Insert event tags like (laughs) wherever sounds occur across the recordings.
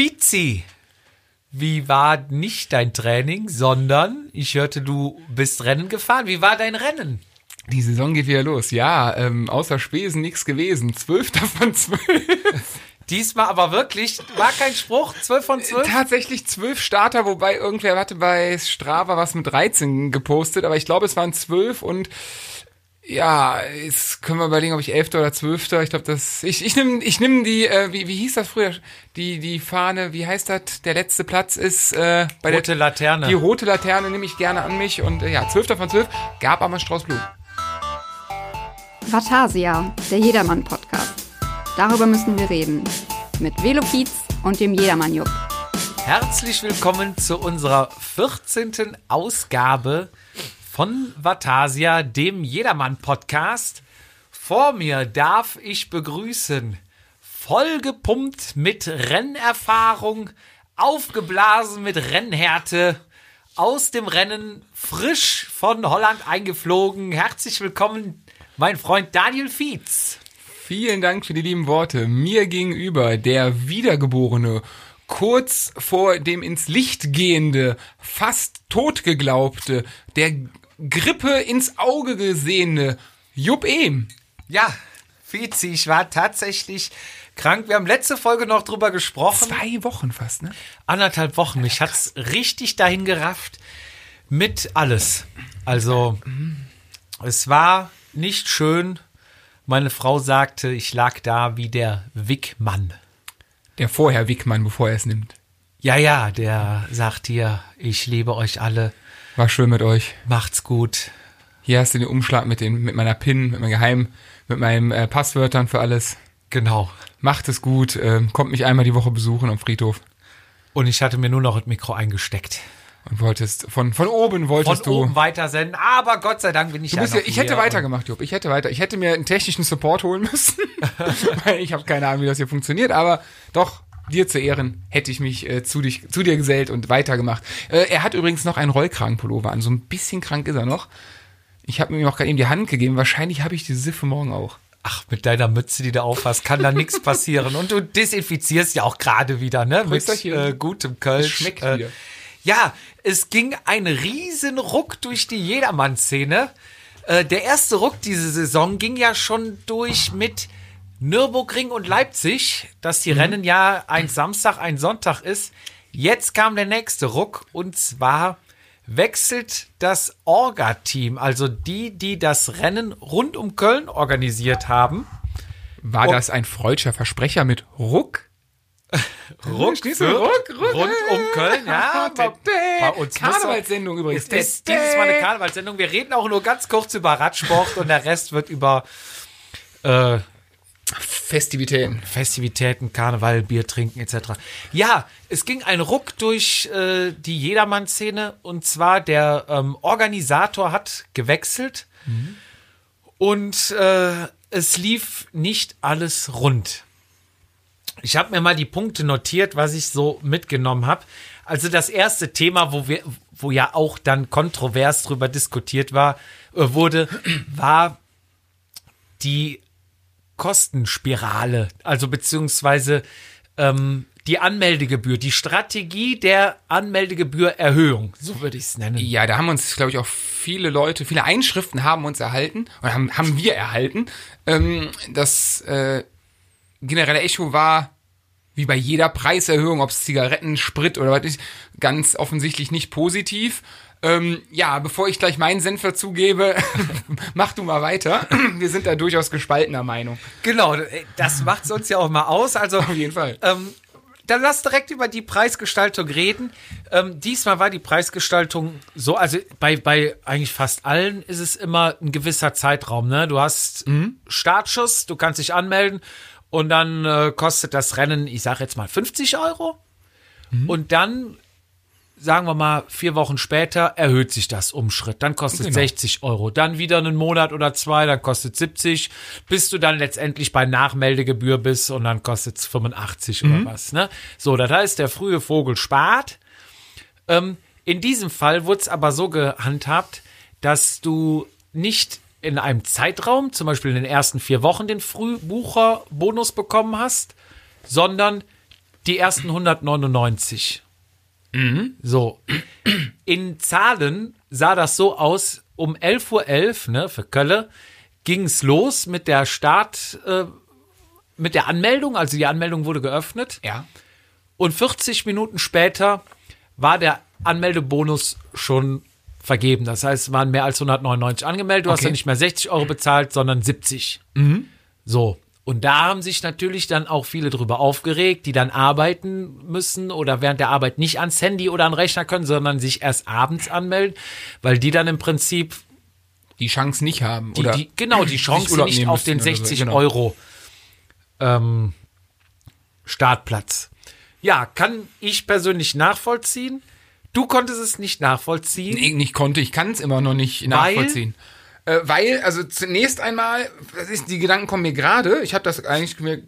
Fizi, wie war nicht dein Training, sondern ich hörte, du bist Rennen gefahren. Wie war dein Rennen? Die Saison geht wieder los. Ja, ähm, außer Spesen nichts gewesen. Zwölfter von zwölf. Diesmal aber wirklich, war kein Spruch, 12 von 12? Tatsächlich zwölf Starter, wobei irgendwer hatte bei Strava was mit 13 gepostet, aber ich glaube, es waren zwölf und ja, jetzt können wir überlegen, ob ich Elfter oder Zwölfter. Ich glaube, das. Ich, ich nehme ich nehm die, äh, wie, wie hieß das früher? Die, die Fahne, wie heißt das? Der letzte Platz ist äh, bei rote der Laterne. Die rote Laterne nehme ich gerne an mich und äh, ja, Zwölfter von zwölf gab aber Strauß Blumen. Vatasia, der Jedermann-Podcast. Darüber müssen wir reden. Mit Velopiz und dem Jedermann-Jupp. Herzlich willkommen zu unserer 14. Ausgabe von Vatasia, dem Jedermann-Podcast. Vor mir darf ich begrüßen, vollgepumpt mit Rennerfahrung, aufgeblasen mit Rennhärte, aus dem Rennen frisch von Holland eingeflogen. Herzlich willkommen, mein Freund Daniel Fietz. Vielen Dank für die lieben Worte. Mir gegenüber der Wiedergeborene, kurz vor dem ins Licht gehende, fast tot geglaubte, der Grippe ins Auge gesehene Jupp Ehm. Ja, Fizi, ich war tatsächlich krank. Wir haben letzte Folge noch drüber gesprochen. Zwei Wochen fast, ne? Anderthalb Wochen. Mich hat's richtig dahin gerafft mit alles. Also, es war nicht schön. Meine Frau sagte, ich lag da wie der Wickmann. Der vorher Wickmann, bevor er es nimmt. Ja, ja, der sagt hier, ich liebe euch alle. War schön mit euch. Macht's gut. Hier hast du den Umschlag mit, den, mit meiner PIN, mit meinem Geheim, mit meinen äh, Passwörtern für alles. Genau. Macht es gut. Äh, kommt mich einmal die Woche besuchen am Friedhof. Und ich hatte mir nur noch das Mikro eingesteckt. Und wolltest, von, von oben wolltest Von du. oben weitersenden, aber Gott sei Dank bin ich Du ja ja, ich hätte weitergemacht, Jupp. Ich hätte weiter. Ich hätte mir einen technischen Support holen (laughs) müssen. (laughs) Ich habe keine Ahnung, wie das hier funktioniert. Aber doch, dir zu Ehren, hätte ich mich äh, zu, dich, zu dir gesellt und weitergemacht. Äh, er hat übrigens noch einen Rollkragenpullover an. So ein bisschen krank ist er noch. Ich habe ihm auch gerade eben die Hand gegeben. Wahrscheinlich habe ich die Siffe morgen auch. Ach, mit deiner Mütze, die du aufhast, kann da nichts passieren. Und du desinfizierst ja auch gerade wieder, ne? Mit Prösterchen. äh, gutem Kölsch. Es schmeckt äh. Ja, es ging ein riesen Ruck durch die Jedermann-Szene. Äh, der erste Ruck diese Saison ging ja schon durch mit Nürburgring und Leipzig, dass die Rennen ja ein Samstag, ein Sonntag ist. Jetzt kam der nächste Ruck und zwar wechselt das Orga-Team, also die, die das Rennen rund um Köln organisiert haben. War Oh. das ein freudscher Versprecher mit Ruck? (laughs) Ruck, Ruck, Ruck. rund um Köln, ja. bei, bei uns Karnevalssendung übrigens. Ist dies, dieses Mal eine Karnevalssendung. Wir reden auch nur ganz kurz über Radsport und der Rest wird über äh, Festivitäten. Festivitäten, Karneval, Bier trinken etc. Ja, es ging ein Ruck durch äh, die Jedermann-Szene und zwar der ähm, Organisator hat gewechselt und äh, es lief nicht alles rund. Ich habe mir mal die Punkte notiert, was ich so mitgenommen habe. Also das erste Thema, wo wir, wo ja auch dann kontrovers drüber diskutiert war, äh, wurde, war die Kostenspirale, also beziehungsweise ähm, die Anmeldegebühr, die Strategie der Anmeldegebührerhöhung, so würde ich es nennen. Ja, da haben uns, glaube ich, auch viele Leute, viele Einschriften haben uns erhalten, oder haben, haben wir erhalten. Ähm, das äh, generelle Echo war, wie bei jeder Preiserhöhung, ob es Zigaretten, Sprit oder was ist, ganz offensichtlich nicht positiv. Ähm, ja, bevor ich gleich meinen Senf dazugebe, (laughs) mach du mal weiter. (clears throat) Wir sind da durchaus gespaltener Meinung. Genau, das macht es uns ja auch mal aus. Also Auf jeden Fall. Ähm, dann lass direkt über die Preisgestaltung reden. Ähm, diesmal war die Preisgestaltung so, also bei, bei eigentlich fast allen ist es immer ein gewisser Zeitraum. Ne? Du hast Startschuss, du kannst dich anmelden und dann äh, kostet das Rennen, ich sage jetzt mal 50 Euro. Und dann, sagen wir mal, vier Wochen später erhöht sich das um Schritt. Dann kostet Genau. 60 Euro. Dann wieder einen Monat oder zwei, dann kostet 70, bis du dann letztendlich bei Nachmeldegebühr bist und dann kostet es 85 oder was. Ne? So, das heißt, der frühe Vogel spart. Ähm, in diesem Fall wurde es aber so gehandhabt, dass du nicht in einem Zeitraum, zum Beispiel in den ersten vier Wochen, den Frühbucher-Bonus bekommen hast, sondern die ersten 199. So. In Zahlen sah das so aus, um 11.11 Uhr, ne, für Kölle, ging es los mit der Start, äh, mit der Anmeldung, also die Anmeldung wurde geöffnet. Ja. Und 40 Minuten später war der Anmeldebonus schon vergeben. Das heißt, es waren mehr als 199 angemeldet. Du hast Okay. ja nicht mehr 60 Euro bezahlt, sondern 70. So. Und da haben sich natürlich dann auch viele drüber aufgeregt, die dann arbeiten müssen oder während der Arbeit nicht ans Handy oder an den Rechner können, sondern sich erst abends anmelden, weil die dann im Prinzip Die Chance nicht haben. die, oder die, genau die Chance nicht nehmen auf den müssen oder so, 60 genau. Euro ähm, Startplatz. Ja, kann ich persönlich nachvollziehen. Du konntest es nicht nachvollziehen. Nee, nicht konnte, ich kann es immer noch nicht nachvollziehen. Äh, weil, also zunächst einmal, das ist, die Gedanken kommen mir gerade, ich habe das eigentlich mir,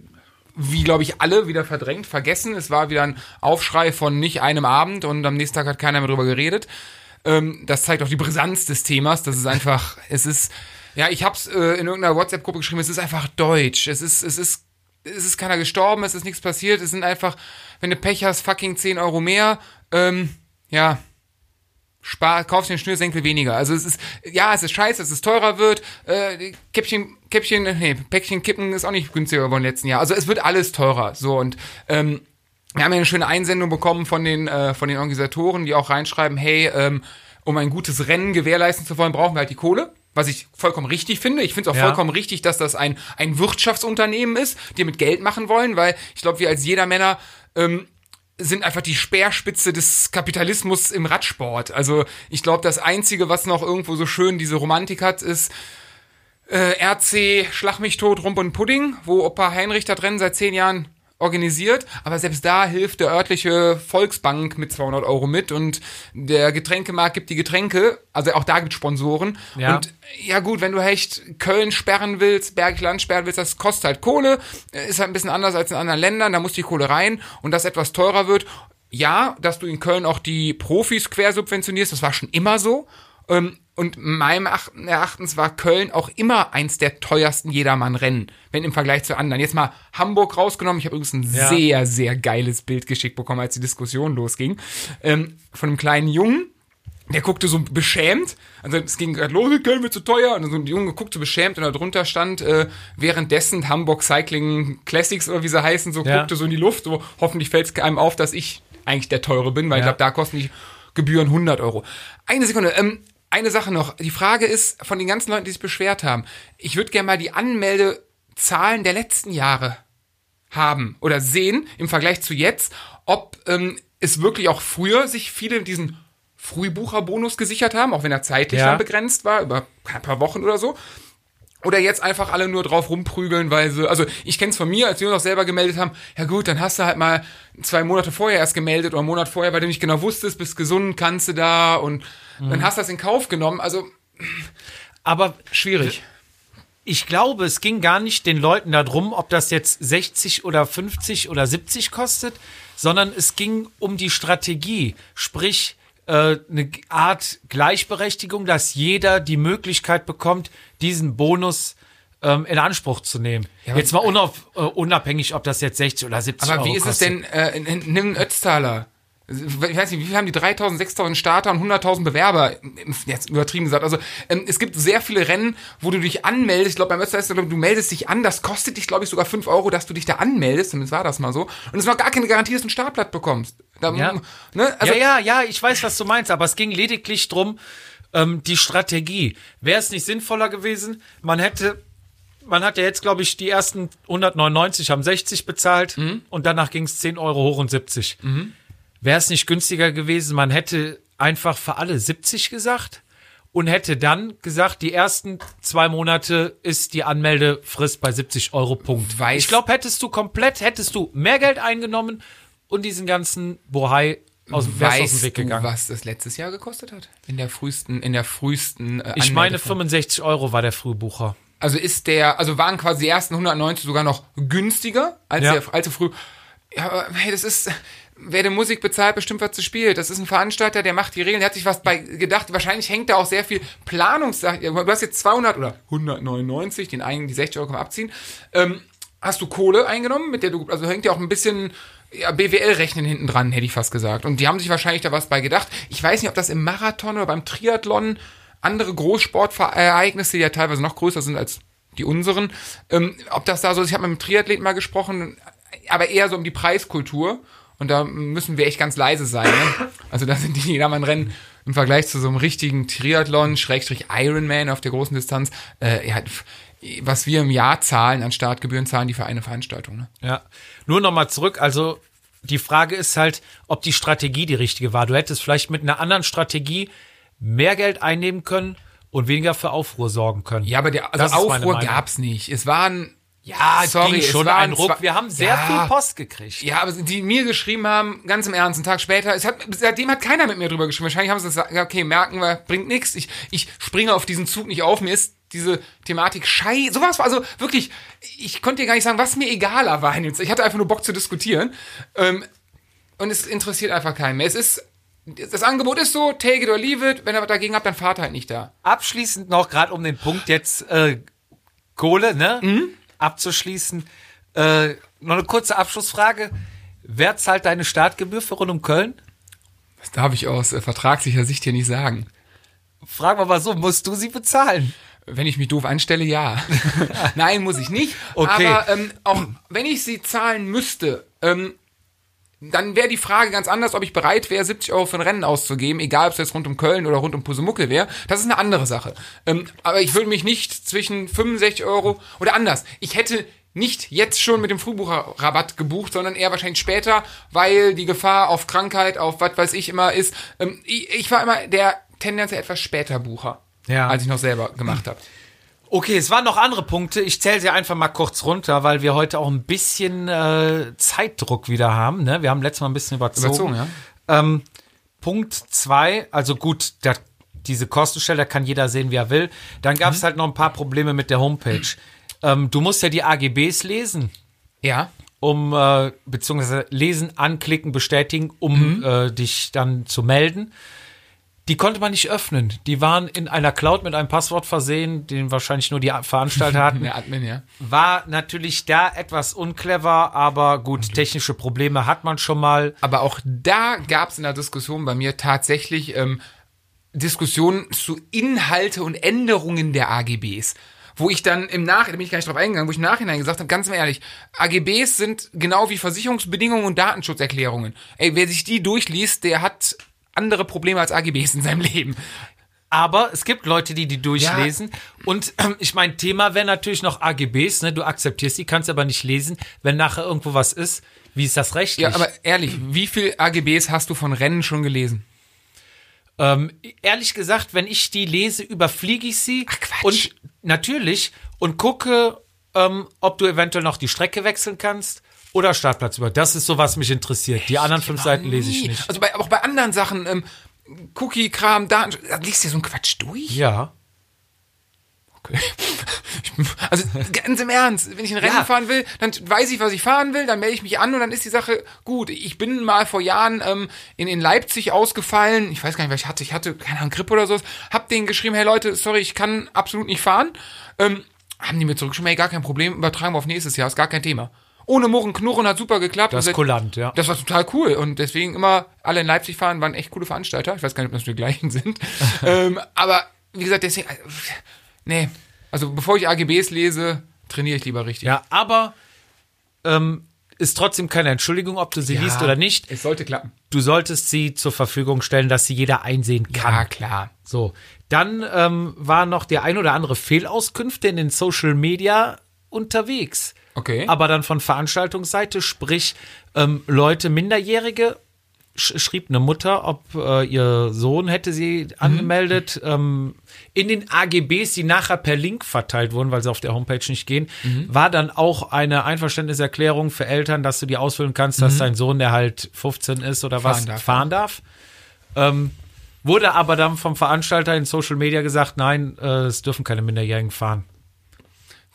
wie glaube ich alle, wieder verdrängt, vergessen. Es war wieder ein Aufschrei von nicht einem Abend und am nächsten Tag hat keiner mehr drüber geredet. Ähm, das zeigt auch die Brisanz des Themas. Das ist einfach, (laughs) es ist, ja, ich habe es äh, in irgendeiner WhatsApp-Gruppe geschrieben, es ist einfach deutsch. Es ist, es ist, es ist keiner gestorben, es ist nichts passiert. Es sind einfach, wenn du Pech hast, fucking 10 Euro mehr. Ähm, ja, spar, kaufst den Schnürsenkel weniger. Also es ist, ja, es ist scheiße, dass es teurer wird. Äh, Käppchen, Käppchen, nee, Päckchen kippen ist auch nicht günstiger geworden im letzten Jahr. Also es wird alles teurer. So und ähm, wir haben ja eine schöne Einsendung bekommen von den, äh, von den Organisatoren, die auch reinschreiben, hey, ähm, um ein gutes Rennen gewährleisten zu wollen, brauchen wir halt die Kohle. Was ich vollkommen richtig finde. Ich finde es auch Ja. vollkommen richtig, dass das ein, ein Wirtschaftsunternehmen ist, die mit Geld machen wollen, weil ich glaube, wir als jeder Männer ähm, sind einfach die Speerspitze des Kapitalismus im Radsport. Also ich glaube, das Einzige, was noch irgendwo so schön diese Romantik hat, ist äh, RC Schlag mich tot, Rump und Pudding, wo Opa Heinrich das Rennen seit zehn Jahren organisiert, aber selbst da hilft der örtliche Volksbank mit 200 Euro mit und der Getränkemarkt gibt die Getränke, also auch da gibt Sponsoren Ja. und ja gut, wenn du echt Köln sperren willst, Bergisch Land sperren willst, das kostet halt Kohle, äh, ist halt ein bisschen anders als in anderen Ländern, da muss die Kohle rein und das etwas teurer wird. Ja, dass du in Köln auch die Profis quersubventionierst, das war schon immer so. Ähm, Und meinem Ach- Erachtens war Köln auch immer eins der teuersten Jedermann-Rennen, wenn im Vergleich zu anderen. Jetzt mal Hamburg rausgenommen. Ich habe übrigens ein Ja. sehr, sehr geiles Bild geschickt bekommen, als die Diskussion losging. Ähm, von einem kleinen Jungen, der guckte so beschämt, also es ging gerade los, Köln wird zu teuer, und so ein Junge guckte beschämt und darunter stand äh, währenddessen Hamburg Cycling Classics oder wie sie heißen, so Ja. guckte so in die Luft, so hoffentlich fällt es einem auf, dass ich eigentlich der Teure bin, weil ich Ja. glaube, da kosten die Gebühren 100 Euro. Eine Sekunde, ähm, eine Sache noch. Die Frage ist, von den ganzen Leuten, die sich beschwert haben, ich würde gerne mal die Anmeldezahlen der letzten Jahre haben oder sehen im Vergleich zu jetzt, ob ähm, es wirklich auch früher sich viele diesen Frühbucherbonus gesichert haben, auch wenn er zeitlich Ja. dann begrenzt war, über ein paar Wochen oder so. Oder jetzt einfach alle nur drauf rumprügeln, weil sie, also ich kenn's von mir, als wir uns auch selber gemeldet haben, ja gut, dann hast du halt mal zwei Monate vorher erst gemeldet oder einen Monat vorher, weil du nicht genau wusstest, bist gesund, kannst du da und dann hast du das in Kauf genommen, also Aber schwierig. ich glaube, es ging gar nicht den Leuten darum, ob das jetzt 60 oder 50 oder 70 kostet, sondern es ging um die Strategie. Sprich, äh, eine Art Gleichberechtigung, dass jeder die Möglichkeit bekommt, diesen Bonus ähm, in Anspruch zu nehmen. aber- jetzt mal unauf, äh, unabhängig, ob das jetzt 60 oder 70 Aber Euro wie ist es kostet. denn, äh, nimm einen Ötztaler. Ich weiß nicht, wie viel haben die 3000, 6000 Starter und 100.000 Bewerber? Jetzt übertrieben gesagt. Also, ähm, es gibt sehr viele Rennen, wo du dich anmeldest. Ich glaube, beim ich, du meldest dich an. Das kostet dich, glaube ich, sogar 5 Euro, dass du dich da anmeldest. Zumindest war das mal so. Und es war gar keine Garantie, dass du ein Startblatt bekommst. Da, Ja. ne? also, ja, ja, ja, ich weiß, was du meinst, aber es ging lediglich drum, ähm, die Strategie. Wäre es nicht sinnvoller gewesen, man hätte, man hat ja jetzt, glaube ich, die ersten 199 haben 60 bezahlt Mhm. und danach ging es 10 Euro hoch und 70. Wäre es nicht günstiger gewesen, man hätte einfach für alle 70 gesagt und hätte dann gesagt, die ersten zwei Monate ist die Anmeldefrist bei 70 Euro Punkt. Weiß- ich glaube, hättest du komplett, hättest du mehr Geld eingenommen und diesen ganzen Bohai aus, wärst aus dem Weißt Weg du, gegangen. was das letztes Jahr gekostet hat? In der frühesten, in der frühesten äh, Ich meine, Anmeldeform. 65 Euro war der Frühbucher. Also ist der, also waren quasi die ersten 190 sogar noch günstiger als Ja. der, als der früh. Ja, hey, das ist, wer die Musik bezahlt, bestimmt was zu spielt. Das ist ein Veranstalter, der macht die Regeln, der hat sich was bei gedacht. Wahrscheinlich hängt da auch sehr viel Planungssache. Du hast jetzt 200 oder 199, den einen, die 60 Euro kann man abziehen. Ähm, hast du Kohle eingenommen, mit der du, also hängt ja auch ein bisschen ja, BWL-Rechnen hinten dran, hätte ich fast gesagt. Und die haben sich wahrscheinlich da was bei gedacht. Ich weiß nicht, ob das im Marathon oder beim Triathlon andere Großsportereignisse, die ja teilweise noch größer sind als die unseren, ähm, ob das da so ist. Ich habe mit einem Triathleten mal gesprochen, aber eher so um die Preiskultur. Und da müssen wir echt ganz leise sein. Ne? Also da sind die Jedermann-Rennen im Vergleich zu so einem richtigen Triathlon, Schrägstrich Ironman auf der großen Distanz, äh, ja, was wir im Jahr zahlen an Startgebühren, zahlen die für eine Veranstaltung. Ne? Ja. Nur nochmal zurück, also die Frage ist halt, ob die Strategie die richtige war. Du hättest vielleicht mit einer anderen Strategie mehr Geld einnehmen können und weniger für Aufruhr sorgen können. Ja, aber der also Aufruhr gab's nicht. Es waren Ja, sorry, ging es schon waren ein Ruck. Wir haben sehr Ja. viel Post gekriegt. Ja, aber die mir geschrieben haben, ganz im Ernst, einen Tag später, es hat, seitdem hat keiner mit mir drüber geschrieben. Wahrscheinlich haben sie gesagt, okay, merken wir, bringt nichts. Ich, ich springe auf diesen Zug nicht auf. Mir ist diese Thematik schei, sowas war, also wirklich, ich konnte dir gar nicht sagen, was mir egaler war. Ich hatte einfach nur Bock zu diskutieren. Ähm, und es interessiert einfach keinen mehr. Es ist, das Angebot ist so, take it or leave it. Wenn ihr was dagegen habt, dann fahrt halt nicht da. Abschließend noch, gerade um den Punkt jetzt äh, Kohle, ne? Mhm. Abzuschließen. Äh, noch eine kurze Abschlussfrage. Wer zahlt deine Startgebühr für rund um Köln? Das darf ich aus äh, vertragssicher Sicht hier nicht sagen. Fragen wir mal so, musst du sie bezahlen? Wenn ich mich doof anstelle, ja. (laughs) Nein, muss ich nicht. Okay. Aber ähm, auch wenn ich sie zahlen müsste, ähm, dann wäre die Frage ganz anders, ob ich bereit wäre, 70 Euro für ein Rennen auszugeben, egal ob es jetzt rund um Köln oder rund um Pusemuckel wäre. Das ist eine andere Sache. Ähm, aber ich würde mich nicht zwischen 65 Euro oder anders. Ich hätte nicht jetzt schon mit dem Frühbucherrabatt gebucht, sondern eher wahrscheinlich später, weil die Gefahr auf Krankheit, auf was weiß ich immer ist. Ähm, ich, ich war immer der tendenziell etwas später Bucher, Ja. als ich noch selber gemacht habe. Okay, es waren noch andere Punkte. Ich zähle sie einfach mal kurz runter, weil wir heute auch ein bisschen äh, Zeitdruck wieder haben. Ne? Wir haben letztes Mal ein bisschen überzogen. Überzogen, ja. Ähm, Punkt zwei, also gut, da, diese Kostenstelle da kann jeder sehen, wie er will. Dann gab es halt noch ein paar Probleme mit der Homepage. Ähm, du musst ja die AGBs lesen, Ja. um äh, beziehungsweise lesen, anklicken, bestätigen, um äh, dich dann zu melden. Die konnte man nicht öffnen. Die waren in einer Cloud mit einem Passwort versehen, den wahrscheinlich nur die Veranstalter (laughs) hatten. Der Admin, ja. War natürlich da etwas unclever, aber gut, technische Probleme hat man schon mal. Aber auch da gab es in der Diskussion bei mir tatsächlich ähm, Diskussionen zu Inhalte und Änderungen der AGBs. Wo ich dann im Nachhinein, da bin ich gar nicht drauf eingegangen, wo ich im Nachhinein gesagt habe, ganz mal ehrlich, AGBs sind genau wie Versicherungsbedingungen und Datenschutzerklärungen. Ey, wer sich die durchliest, der hat andere Probleme als AGBs in seinem Leben. Aber es gibt Leute, die die durchlesen. Und ähm, ich meine, Thema wäre natürlich noch AGBs. Ne? Du akzeptierst die, kannst aber nicht lesen. Wenn nachher irgendwo was ist, wie ist das rechtlich? Ja, aber ehrlich, wie viel AGBs hast du von Rennen schon gelesen? ähm, ehrlich gesagt, wenn ich die lese, überfliege ich sie. Ach, Quatsch. Und natürlich und gucke, ähm, ob du eventuell noch die Strecke wechseln kannst oder Startplatz über. Das ist so, was mich interessiert. Die anderen fünf Seiten lese ich nicht. Also bei, auch bei anderen Sachen, ähm, Cookie-Kram, Daten, da liest du so einen Quatsch durch? Ja. Okay. (laughs) Also ganz im Ernst, wenn ich ein Rennen Ja. fahren will, dann weiß ich, was ich fahren will, dann melde ich mich an und dann ist die Sache gut. Ich bin mal vor Jahren ähm, in, in Leipzig ausgefallen, ich weiß gar nicht, was ich hatte, ich hatte, keine Ahnung, Grippe oder so, hab denen geschrieben, hey Leute, sorry, ich kann absolut nicht fahren. Ähm, haben die mir zurückgeschrieben, hey, gar kein Problem, übertragen wir auf nächstes Jahr, ist gar kein Thema. Ohne Murren, Knurren, hat super geklappt. Das ist kulant, ja. das war total cool und deswegen immer alle in Leipzig fahren, waren echt coole Veranstalter. Ich weiß gar nicht, ob das die gleichen sind. (laughs) ähm, aber wie gesagt, deswegen, nee. Also bevor ich AGBs lese, trainiere ich lieber richtig. Ja, aber ähm, ist trotzdem keine Entschuldigung, ob du sie liest oder nicht. Es sollte klappen. Du solltest sie zur Verfügung stellen, dass sie jeder einsehen kann. Ja, klar. So, dann ähm, war noch der ein oder andere Fehlauskünfte in den Social Media unterwegs. Okay. Aber dann von Veranstaltungsseite, sprich ähm, Leute, Minderjährige, sch schrieb eine Mutter, ob äh, ihr Sohn hätte sie angemeldet. Ähm, in den AGBs, die nachher per Link verteilt wurden, weil sie auf der Homepage nicht gehen, war dann auch eine Einverständniserklärung für Eltern, dass du die ausfüllen kannst, dass dein Sohn, der halt 15 ist oder was, Fahren darf. fahren darf. Ähm, wurde aber dann vom Veranstalter in Social Media gesagt, nein, äh, es dürfen keine Minderjährigen fahren.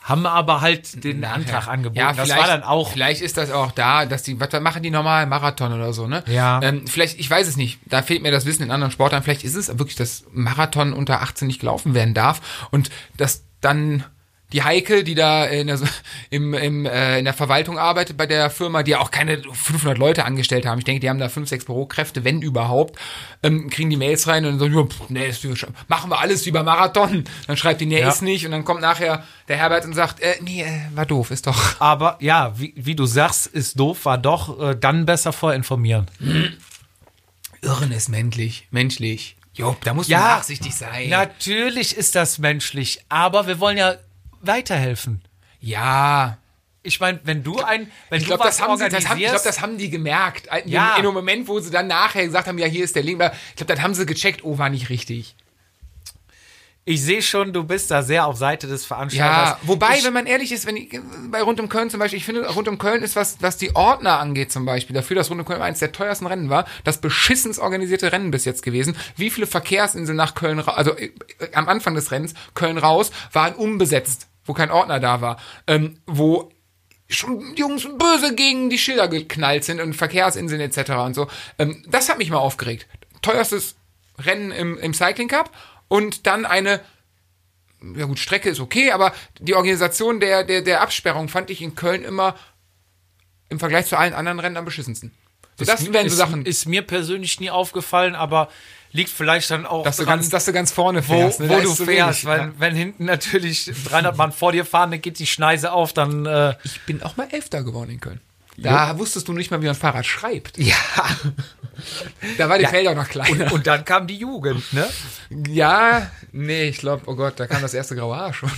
Haben aber halt den Antrag angeboten. Ja, das vielleicht, war dann auch Vielleicht ist das auch da, dass die, was machen die normal? Marathon oder so, ne? Ja. Ähm, vielleicht, ich weiß es nicht. Da fehlt mir das Wissen in anderen Sportarten. Vielleicht ist es wirklich, dass Marathon unter 18 nicht gelaufen werden darf und dass dann die Heike, die da in der, im, im, äh, in der Verwaltung arbeitet bei der Firma, die auch keine 500 Leute angestellt haben. Ich denke, die haben da fünf, sechs Bürokräfte, wenn überhaupt, ähm, kriegen die Mails rein und sagen, ja, pff, nee, ist, machen wir alles wie beim Marathon. Dann schreibt die, nee, Ja. ist nicht. Und dann kommt nachher der Herbert und sagt, äh, nee, äh, war doof, ist doch. Aber ja, wie, wie du sagst, ist doof, war doch äh, dann besser vorinformieren. Irren ist menschlich, menschlich. Jo, da musst Ja. du nachsichtig sein. Natürlich ist das menschlich, aber wir wollen ja weiterhelfen. ja, Ich meine, wenn du ein, wenn Ich glaube, das, haben sie- das, haben- ich organisierst, glaub, das haben die gemerkt. In, Ja. dem, in dem Moment, wo sie dann nachher gesagt haben, ja, hier ist der Link. Ich glaube, das haben sie gecheckt, oh, war nicht richtig. Ich sehe schon, du bist da sehr auf Seite des Ja, Veranstalters. wobei, ich, wenn man ehrlich ist, wenn ich, bei Rund um Köln zum Beispiel, ich finde, Rund um Köln ist, was, was die Ordner angeht zum Beispiel, dafür, dass Rund um Köln eines der teuersten Rennen war, das beschissens organisierte Rennen bis jetzt gewesen. Wie viele Verkehrsinseln nach Köln, also äh, äh, am Anfang des Rennens, Köln raus, waren unbesetzt, wo kein Ordner da war, ähm, wo schon Jungs böse gegen die Schilder geknallt sind und Verkehrsinseln etc. und so. Ähm, das hat mich mal aufgeregt. Teuerstes Rennen im, im Cycling Cup und dann eine ja gut, Strecke ist okay, aber die Organisation der, der, der Absperrung fand ich in Köln immer im Vergleich zu allen anderen Rennen am beschissensten. So, das ist, wären so ist, Sachen, Ist mir persönlich nie aufgefallen, aber liegt vielleicht dann auch dass du, dran, ganz, dass du ganz vorne wo, fährst. ne? wo du fährst. wenig, weil ja. wenn hinten natürlich 300 Mann vor dir fahren, dann geht die Schneise auf, dann äh, Ich bin auch mal Elfter geworden in Köln. Da wusstest du nicht mal, wie man ein Fahrrad schreibt. ja. Da war die Feld auch noch kleiner. Und dann kam die Jugend, ne? ja, nee, ich glaube, oh Gott, da kam das erste graue Haar schon.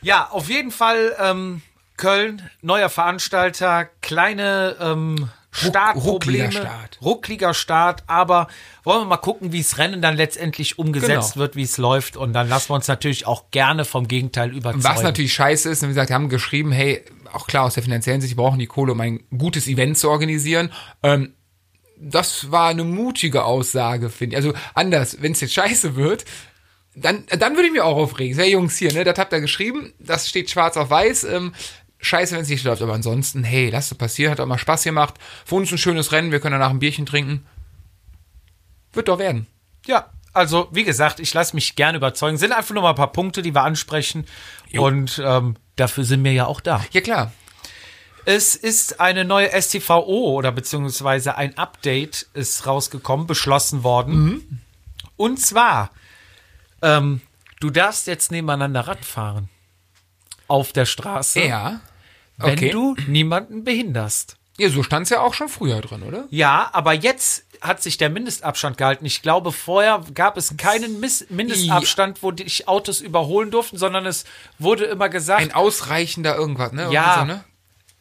Ja, auf jeden Fall ähm, Köln, neuer Veranstalter, kleine ähm, Startprobleme. ruckliger Start. Ruckliger Start, aber wollen wir mal gucken, wie das Rennen dann letztendlich umgesetzt Genau. wird, wie es läuft. Und dann lassen wir uns natürlich auch gerne vom Gegenteil überzeugen. Was natürlich scheiße ist, und wie gesagt, die haben geschrieben, hey, auch klar aus der finanziellen Sicht, die brauchen die Kohle, um ein gutes Event zu organisieren. Ähm, das war eine mutige Aussage, finde ich. Also anders, wenn es jetzt scheiße wird, dann, dann würde ich mich auch aufregen. Hey Jungs, hier, ne, das habt ihr geschrieben, das steht schwarz auf weiß. Ähm, scheiße, wenn es nicht läuft, aber ansonsten, hey, lasst es passieren, hat auch mal Spaß gemacht. Für uns ein schönes Rennen, wir können danach ein Bierchen trinken. Wird doch werden. Ja, also wie gesagt, ich lasse mich gerne überzeugen. Sind einfach nur mal ein paar Punkte, die wir ansprechen. Und ähm, dafür sind wir ja auch da. Ja klar. Es ist eine neue STVO oder beziehungsweise ein Update ist rausgekommen, beschlossen worden. Und zwar, ähm, du darfst jetzt nebeneinander Rad fahren. Auf der Straße. Ja. Wenn Okay. du niemanden behinderst. Ja, so stand's ja auch schon früher drin, oder? Ja, aber jetzt hat sich der Mindestabstand gehalten. Ich glaube, vorher gab es keinen Miss Mindestabstand, wo dich Autos überholen durften, sondern es wurde immer gesagt, Ein ausreichender irgendwas, ne? Ja. So, ne?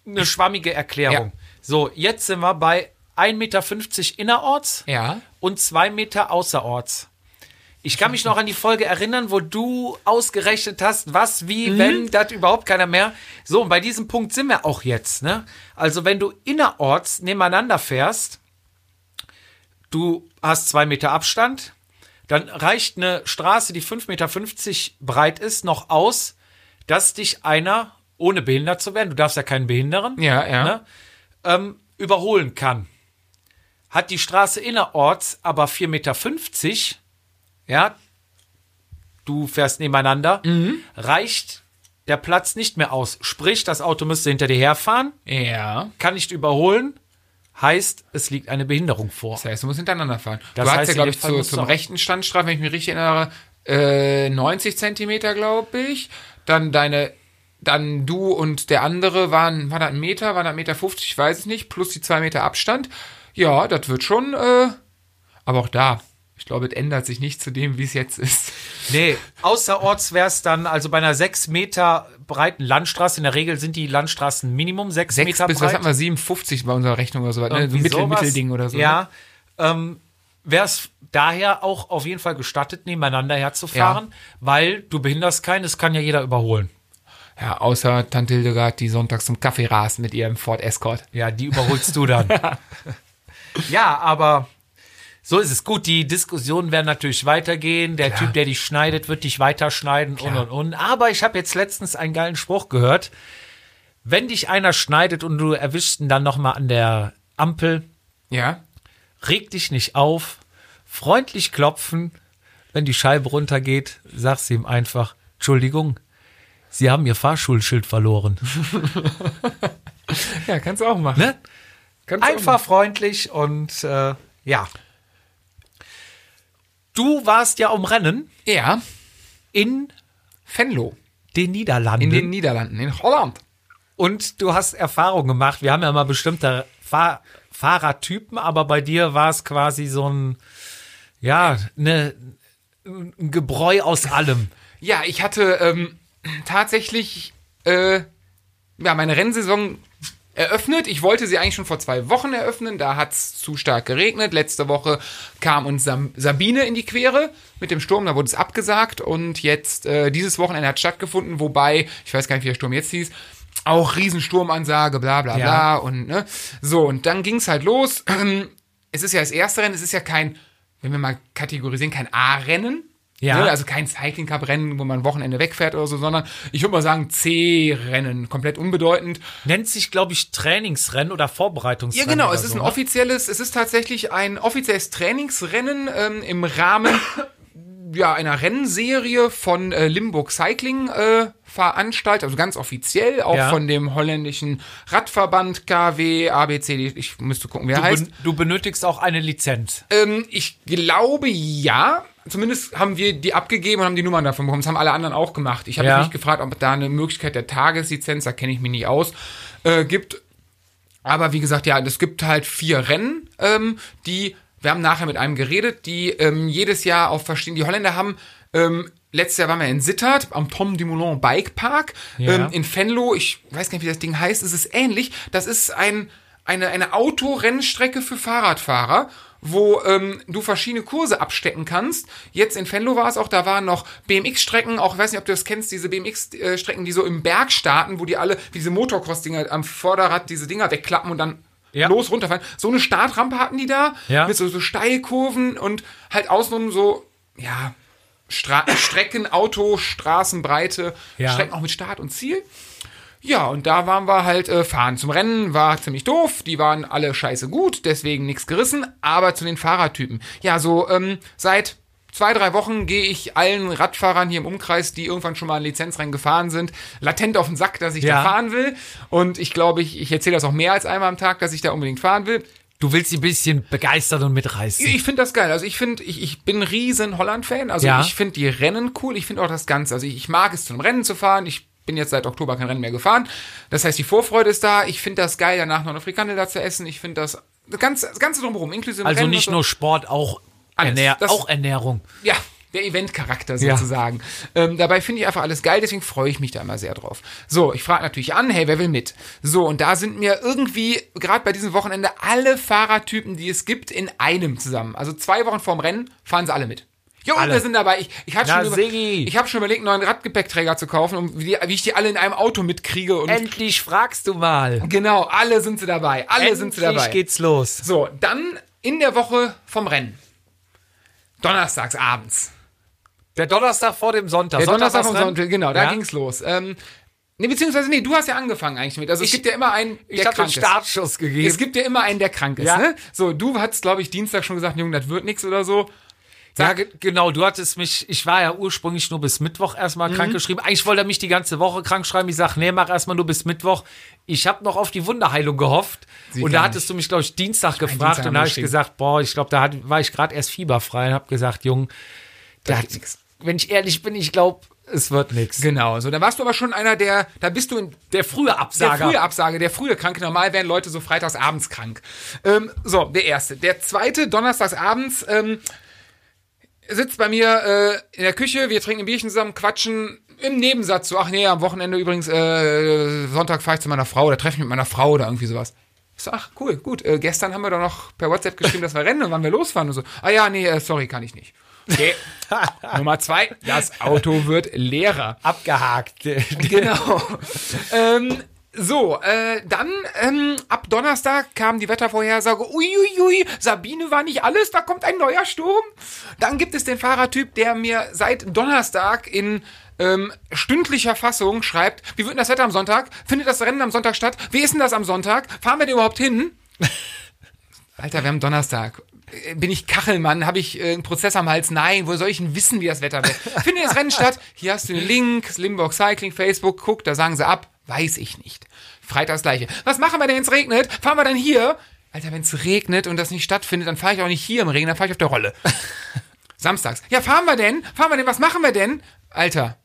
eine schwammige Erklärung. Ja. So, jetzt sind wir bei 1,50 Meter innerorts Ja. und 2 Meter außerorts. Ich kann mich noch an die Folge erinnern, wo du ausgerechnet hast, was, wie, Mhm. wenn, das überhaupt keiner mehr. So, und bei diesem Punkt sind wir auch jetzt. Ne? Also, wenn du innerorts nebeneinander fährst, du hast zwei Meter Abstand, dann reicht eine Straße, die 5,50 Meter breit ist, noch aus, dass dich einer, ohne behindert zu werden, du darfst ja keinen behindern, Ja, ja. ne, ähm, überholen kann. Hat die Straße innerorts aber 4,50 Meter, ja, du fährst nebeneinander, Mhm. reicht der Platz nicht mehr aus. Sprich, das Auto müsste hinter dir herfahren, Ja. kann nicht überholen, heißt, es liegt eine Behinderung vor. Das heißt, du musst hintereinander fahren. Das du hast ja, glaube ich, zu, zum rechten Standstrafen, wenn ich mich richtig erinnere, äh, 90 Zentimeter, glaube ich. Dann deine, dann du und der andere waren, war das ein Meter, war das ein Meter 50, ich weiß es nicht, plus die zwei Meter Abstand. Ja, das wird schon, äh, aber auch da, ich glaube, es ändert sich nicht zu dem, wie es jetzt ist. Nee, außerorts wäre es dann, also bei einer 6 Meter breiten Landstraße, in der Regel sind die Landstraßen Minimum 6 Sechs Meter bis, breit. was hatten wir, 57 bei unserer Rechnung oder so, ne? so Mittel, sowas. Mittelding oder so. ne? Ja, ähm, wäre es daher auch auf jeden Fall gestattet, nebeneinander herzufahren, weil du behinderst keinen, es kann ja jeder überholen. Ja, außer Tante Hildegard, die sonntags zum Kaffee rast mit ihrem Ford Escort. Ja, die überholst du dann. (laughs) ja, aber so ist es. Gut, die Diskussionen werden natürlich weitergehen. Der Typ, der dich schneidet, wird dich weiterschneiden und und und. Aber ich habe jetzt letztens einen geilen Spruch gehört. Wenn dich einer schneidet und du erwischst ihn dann nochmal an der Ampel, Ja? reg dich nicht auf, freundlich klopfen. Wenn die Scheibe runtergeht, sagst du ihm einfach, Entschuldigung, Sie haben Ihr Fahrschulschild verloren. (laughs) Ja, kannst du auch machen. Ne? Kannst du auch Einfach freundlich und äh, ja. Du warst ja um Rennen Ja, in Venlo. den Niederlanden. In den Niederlanden, in Holland. und du hast Erfahrung gemacht. Wir haben ja mal bestimmte Fahr Fahrertypen, aber bei dir war es quasi so ein, ja, ne, ein Gebräu aus allem. Ja, ich hatte ähm, tatsächlich äh, ja, meine Rennsaison eröffnet. Ich wollte sie eigentlich schon vor zwei Wochen eröffnen. Da hat's zu stark geregnet. Letzte Woche kam uns Sabine in die Quere mit dem Sturm. Da wurde es abgesagt. Und jetzt, äh, dieses Wochenende hat stattgefunden. Wobei, ich weiß gar nicht, wie der Sturm jetzt hieß, auch Riesensturmansage, bla bla Ja. bla. Und ne, so, und dann ging's halt los. (clears throat) Es ist ja das erste Rennen. Es ist ja kein, wenn wir mal kategorisieren, kein A-Rennen. Ja. Ne, also kein Cycling Cup Rennen, wo man ein Wochenende wegfährt oder so, sondern ich würde mal sagen C-Rennen, komplett unbedeutend. Nennt sich, glaube ich, Trainingsrennen oder Ja, Vorbereitungsrennen. genau, oder es ist so, ein offizielles, es ist tatsächlich ein offizielles Trainingsrennen ähm, im Rahmen ja, einer Rennserie von äh, Limburg Cycling äh, veranstaltet, also ganz offiziell, auch Ja. von dem holländischen Radverband KW, ABC, ich müsste gucken, wer Du, heißt. ben, du benötigst auch eine Lizenz. Ähm, ich glaube ja. Zumindest haben wir die abgegeben und haben die Nummern davon bekommen. Das haben alle anderen auch gemacht. Ich habe Ja. mich nicht gefragt, ob da eine Möglichkeit der Tageslizenz, da kenne ich mich nicht aus, äh, gibt. Aber wie gesagt, ja, es gibt halt vier Rennen, ähm, die, wir haben nachher mit einem geredet, die ähm, jedes Jahr auf verschiedene, die Holländer haben, ähm, letztes Jahr waren wir in Sittard am Tom Dumoulin Bike Park, Ja. ähm, in Venlo, ich weiß gar nicht, wie das Ding heißt, es ist ähnlich, das ist ein, eine, eine Autorennstrecke für Fahrradfahrer, wo ähm, du verschiedene Kurse abstecken kannst. Jetzt in Venlo war es auch, da waren noch BMX-Strecken, auch ich weiß nicht, ob du das kennst, diese BMX-Strecken, die so im Berg starten, wo die alle, wie diese Motocross-Dinger am Vorderrad diese Dinger wegklappen und dann Ja. los runterfallen. So eine Startrampe hatten die da, Ja. mit so, so Steilkurven und halt außenrum so, ja, Stra Strecken, Auto, Straßenbreite, Ja. Strecken auch mit Start und Ziel. Ja, und da waren wir halt äh, fahren. Zum Rennen war ziemlich doof, die waren alle scheiße gut, deswegen nichts gerissen, aber zu den Fahrertypen. Ja, so ähm, seit zwei, drei Wochen gehe ich allen Radfahrern hier im Umkreis, die irgendwann schon mal ein Lizenzrennen gefahren sind, latent auf den Sack, dass ich Ja. da fahren will. Und ich glaube, ich, ich erzähle das auch mehr als einmal am Tag, dass ich da unbedingt fahren will. Du willst sie ein bisschen begeistern und mitreißen. Ich finde das geil. Also ich finde, ich, ich bin ein riesen Holland-Fan. Also Ja. ich finde die Rennen cool. Ich finde auch das Ganze. Also ich, ich mag es, zum Rennen zu fahren. Ich bin jetzt seit Oktober kein Rennen mehr gefahren. Das heißt, die Vorfreude ist da. Ich finde das geil, danach noch eine Frikandel da zu essen. Ich finde das, das Ganze, das Ganze drumherum, inklusive also Rennen nicht und so. nur Sport, auch. Ernähr Das- auch Ernährung. Ja, der Eventcharakter Ja. sozusagen. Ähm, dabei finde ich einfach alles geil, deswegen freue ich mich da immer sehr drauf. So, ich frage natürlich an, hey, wer will mit? So, und da sind mir irgendwie, gerade bei diesem Wochenende, alle Fahrertypen, die es gibt, in einem zusammen. Also zwei Wochen vorm Rennen fahren sie alle mit. Jo, Alle. wir sind dabei. Ich, ich hatte Na, schon, über, ich hab schon überlegt, einen neuen Radgepäckträger zu kaufen, um wie, wie ich die alle in einem Auto mitkriege. Und Endlich fragst du mal. genau, alle sind sie dabei. Alle Endlich sind sie dabei. geht's los. So, dann in der Woche vom Rennen. Donnerstags abends. Der Donnerstag vor dem Sonntag. Der Donnerstag vom? Sonntag, genau, da Ja? ging's los. Ähm, nee, beziehungsweise, nee, du hast ja angefangen eigentlich mit. Also es Ich- gibt ja immer einen, der Ich krank ist. Startschuss gegeben. Es gibt ja immer einen, der krank ist, Ja. ne? So, du hattest, glaube ich, Dienstag schon gesagt, Junge, das wird nix oder so. Ja, ge- genau, du hattest mich, ich war ja ursprünglich nur bis Mittwoch erstmal Mhm. krank geschrieben. Eigentlich wollte er mich die ganze Woche krank schreiben. Ich sag, nee, mach erstmal nur bis Mittwoch. Ich habe noch auf die Wunderheilung gehofft. Sieht und da hattest du mich, glaube ich, Dienstag gefragt. Dienstag und da habe ich gesagt, boah, ich glaube, da hat, war ich gerade erst fieberfrei und habe gesagt, Jung, der hat, wenn ich ehrlich bin, ich glaube, es wird nichts. Genau, so, da warst du aber schon einer, der, da bist du in Der frühe der Absager. frühe Absage, der frühe Kranke. Normal werden Leute so freitags abends krank. Ähm, so, der erste. Der zweite, donnerstags abends, ähm, sitzt bei mir äh, in der Küche, wir trinken ein Bierchen zusammen, quatschen im Nebensatz so, ach nee, am Wochenende übrigens, äh, Sonntag fahre ich zu meiner Frau oder treffe mich mit meiner Frau oder irgendwie sowas. Ich so, ach cool, gut, äh, gestern haben wir doch noch per WhatsApp geschrieben, dass wir rennen und wann wir losfahren und so. Ah ja, nee, äh, sorry, kann ich nicht. Okay. (laughs) Nummer zwei, das Auto wird leerer. Abgehakt. Genau. (laughs) ähm, so, äh, dann ähm, ab Donnerstag kam die Wettervorhersage, uiuiui, Sabine war nicht alles, da kommt ein neuer Sturm. Dann gibt es den Fahrertyp, der mir seit Donnerstag in ähm, stündlicher Fassung schreibt, wie wird denn das Wetter am Sonntag? Findet das Rennen am Sonntag statt? Wie ist denn das am Sonntag? Fahren wir denn überhaupt hin? (laughs) Alter, wir haben Donnerstag. Äh, Bin ich Kachelmann? Habe ich äh, einen Prozess am Hals? Nein. Wo soll ich denn wissen, wie das Wetter wird? (laughs) Findet das Rennen statt? Hier hast du den Link, Limburg Cycling, Facebook, guck, da sagen sie ab. Weiß ich nicht. Freitag das gleiche. Was machen wir denn, wenn es regnet? Fahren wir dann hier? Alter, wenn es regnet und das nicht stattfindet, dann fahre ich auch nicht hier im Regen, dann fahre ich auf der Rolle. (laughs) Samstags. Ja, fahren wir denn? Fahren wir denn? Was machen wir denn? Alter,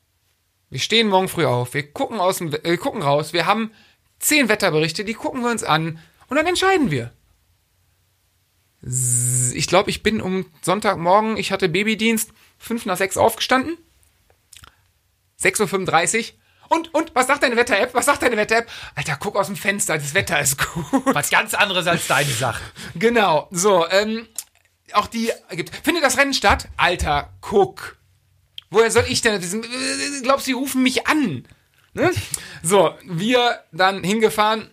wir stehen morgen früh auf, wir gucken, aus dem, äh, gucken raus, wir haben zehn Wetterberichte, die gucken wir uns an und dann entscheiden wir. Ich glaube, ich bin um Sonntagmorgen, ich hatte Babydienst, fünf nach sechs aufgestanden. 6.35 Uhr. Und, und, was sagt deine Wetter-App? Was sagt deine Wetter-App? Alter, guck aus dem Fenster, das Wetter ist gut. Was ganz anderes als deine Sache. (laughs) Genau, so, ähm, auch die gibt. Findet das Rennen statt? Alter, guck. Woher soll ich denn wissen? Glaubst du, die rufen mich an? Ne? So, wir dann hingefahren,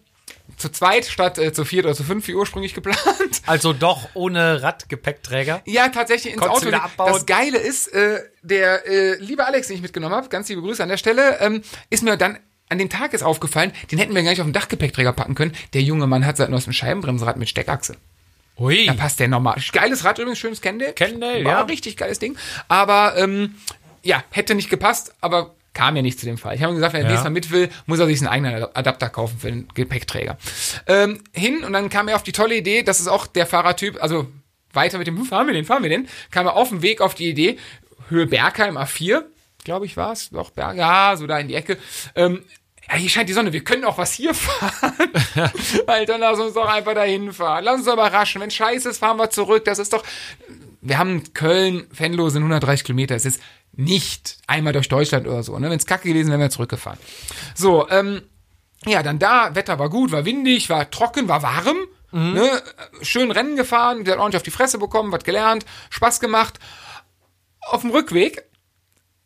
zu zweit statt äh, zu viert oder zu fünf, wie ursprünglich geplant. (laughs) Also doch ohne Radgepäckträger. Ja, tatsächlich ins Konntest Auto. abbauen? Das Geile ist, äh, der äh, liebe Alex, den ich mitgenommen habe, ganz liebe Grüße an der Stelle, ähm, ist mir dann an dem Tag ist aufgefallen, den hätten wir gar nicht auf den Dachgepäckträger packen können. Der junge Mann hat seit neuestem Scheibenbremsrad mit Steckachse. Ui. Da passt der normal. Geiles Rad übrigens, schönes Candle. Candle, War ja. richtig geiles Ding. Aber ähm, ja, hätte nicht gepasst, aber kam ja nicht zu dem Fall. Ich habe ihm gesagt, wenn er Ja. nächstes Mal mit will, muss er sich einen eigenen Adapter kaufen für den Gepäckträger. Ähm, hin und dann kam er auf die tolle Idee, das ist auch der Fahrertyp, also weiter mit dem, wo fahren wir den, fahren wir den, kam er auf dem Weg auf die Idee, Höhe Bergheim A4, glaube ich war es, doch Berg, ja, so da in die Ecke, ähm, ja, hier scheint die Sonne, wir können auch was hier (laughs) fahren. (laughs) Alter, lass uns doch einfach dahin fahren. Lass uns doch überraschen. Wenn scheiße ist, fahren wir zurück. Das ist doch. Wir haben Köln, Venlo sind 130 Kilometer. Es ist nicht einmal durch Deutschland oder so. Ne? Wenn es kacke gewesen wäre, wären wir zurückgefahren. So, ähm, ja, dann da, Wetter war gut, war windig, war trocken, war warm. Ne? Schön Rennen gefahren, der hat ordentlich auf die Fresse bekommen, was gelernt, Spaß gemacht. Auf dem Rückweg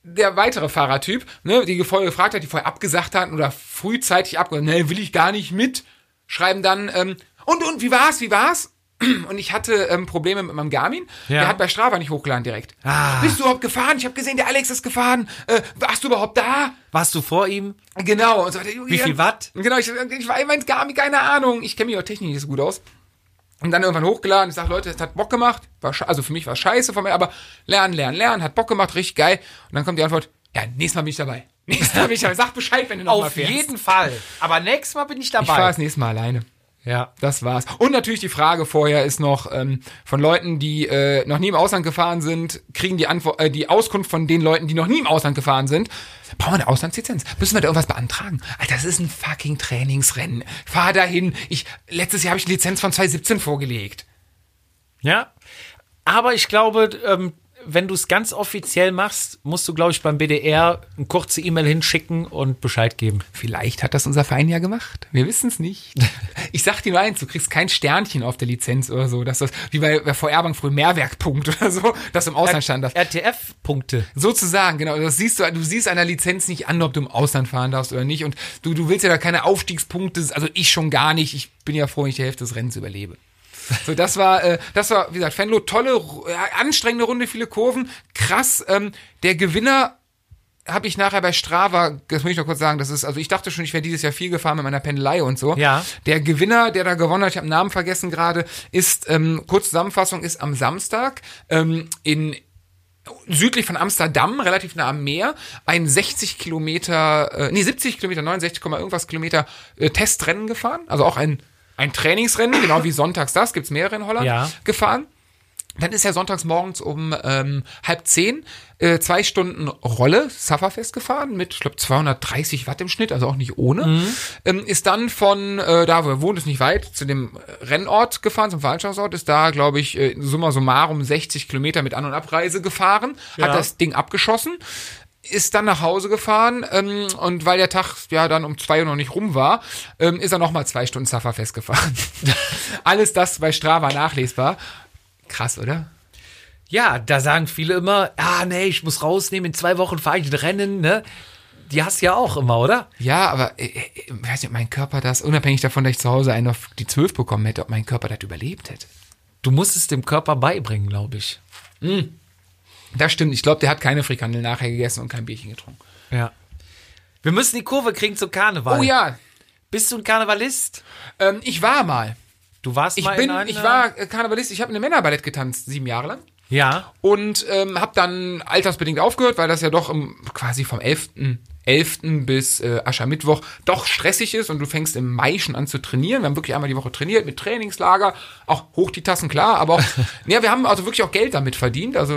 der weitere Fahrertyp, ne, die vorher gefragt hat, die vorher abgesagt hatten oder frühzeitig abgesagt, ne, will ich gar nicht mit, schreiben dann, ähm, und, und, wie war's, wie war's? Und ich hatte ähm, Probleme mit meinem Garmin. Ja. Der hat bei Strava nicht hochgeladen direkt. Ah. Bist du überhaupt gefahren? Ich habe gesehen, der Alex ist gefahren. Äh, warst du überhaupt da? Warst du vor ihm? Genau. Und so, Wie viel Watt? Genau, ich, ich war mein Garmin, keine Ahnung. Ich kenne mich auch technisch nicht so gut aus. Und dann irgendwann hochgeladen. Ich sag, Leute, es hat Bock gemacht. War also für mich war es scheiße von mir, aber lernen, lernen, lernen. Hat Bock gemacht, richtig geil. Und dann kommt die Antwort, ja, nächstes Mal bin ich dabei. (laughs) Nächstes Mal bin ich dabei. Sag Bescheid, wenn du noch mal Auf fährst. jeden Fall. Aber nächstes Mal bin ich Ich fahre dabei. das nächste Mal alleine. Ja. Das war's. Und natürlich die Frage vorher ist noch ähm, von Leuten, die äh, noch nie im Ausland gefahren sind, kriegen die Antwort, äh, die Auskunft von den Leuten, die noch nie im Ausland gefahren sind. Brauchen wir eine Auslandslizenz? Müssen wir da irgendwas beantragen? Alter, das ist ein fucking Trainingsrennen. Fahr dahin. Ich letztes Jahr habe ich eine Lizenz von 2017 vorgelegt. Ja. Aber ich glaube, ähm, wenn du es ganz offiziell machst, musst du, glaube ich, beim BDR eine kurze E-Mail hinschicken und Bescheid geben. Vielleicht hat das unser Verein ja gemacht. Wir wissen es nicht. (laughs) Ich sag dir nur eins, du kriegst kein Sternchen auf der Lizenz oder so, dass das, wie bei, bei VR Bank früher Mehrwerkpunkt (laughs) oder so, dass du im Ausland stand darfst. RTF-Punkte. Sozusagen, genau. Das siehst du, du siehst einer Lizenz nicht an, ob du im Ausland fahren darfst oder nicht. Und du, du willst ja da keine Aufstiegspunkte, also ich schon gar nicht. Ich bin ja froh, wenn ich die Hälfte des Rennens überlebe. So, das war, äh, das war, wie gesagt, Venlo, tolle, äh, anstrengende Runde, viele Kurven, krass. Ähm, der Gewinner habe ich nachher bei Strava, das muss ich noch kurz sagen, das ist, also ich dachte schon, ich wäre dieses Jahr viel gefahren mit meiner Pendelei und so. Ja. Der Gewinner, der da gewonnen hat, ich habe den Namen vergessen gerade, ist, ähm, kurze Zusammenfassung, ist am Samstag ähm, in südlich von Amsterdam, relativ nah am Meer, ein 60 Kilometer, äh, nee, 70 Kilometer, 69, Komma irgendwas Kilometer äh, Testrennen gefahren. Also auch ein, ein Trainingsrennen, genau wie sonntags das, gibt's mehrere in Holland, Ja. gefahren. Dann ist er sonntags morgens um ähm, halb zehn äh, zwei Stunden Rolle, Sufferfest gefahren mit, ich glaube, 230 Watt im Schnitt, also auch nicht ohne. Ähm, ist dann von äh, da, wo er wohnt, ist nicht weit, zu dem Rennort gefahren, zum Veranstaltungsort, ist da, glaube ich, äh, summa summarum 60 Kilometer mit An- und Abreise gefahren, Ja. hat das Ding abgeschossen ist dann nach Hause gefahren ähm, und weil der Tag ja dann um zwei Uhr noch nicht rum war, ähm, ist er noch mal zwei Stunden Sufferfest gefahren. (laughs) Alles das bei Strava nachlesbar. Krass, oder? Ja, da sagen viele immer, ah nee, ich muss rausnehmen, in zwei Wochen fahre ich ein Rennen, ne? Die hast du ja auch immer, oder? Ja, aber äh, äh, ich weiß nicht, ob mein Körper das, unabhängig davon, dass ich zu Hause einen auf die 12 bekommen hätte, ob mein Körper das überlebt hätte. Du musst es dem Körper beibringen, glaube ich. Das stimmt. Ich glaube, der hat keine Frikandel nachher gegessen und kein Bierchen getrunken. Ja. Wir müssen die Kurve kriegen zum Karneval. Oh ja, Bist du ein Karnevalist? ähm, ich war mal. Du warst Ich mal bin, in einer, ich war äh, Karnevalist, ich habe in einem Männerballett getanzt, sieben Jahre lang. Ja. Und ähm, habe dann altersbedingt aufgehört, weil das ja doch im, quasi vom 11. 11. bis äh, Aschermittwoch doch stressig ist und du fängst im Mai schon an zu trainieren. Wir haben wirklich einmal die Woche trainiert mit Trainingslager, auch hoch die Tassen, klar, aber auch, (laughs) ja, wir haben also wirklich auch Geld damit verdient, also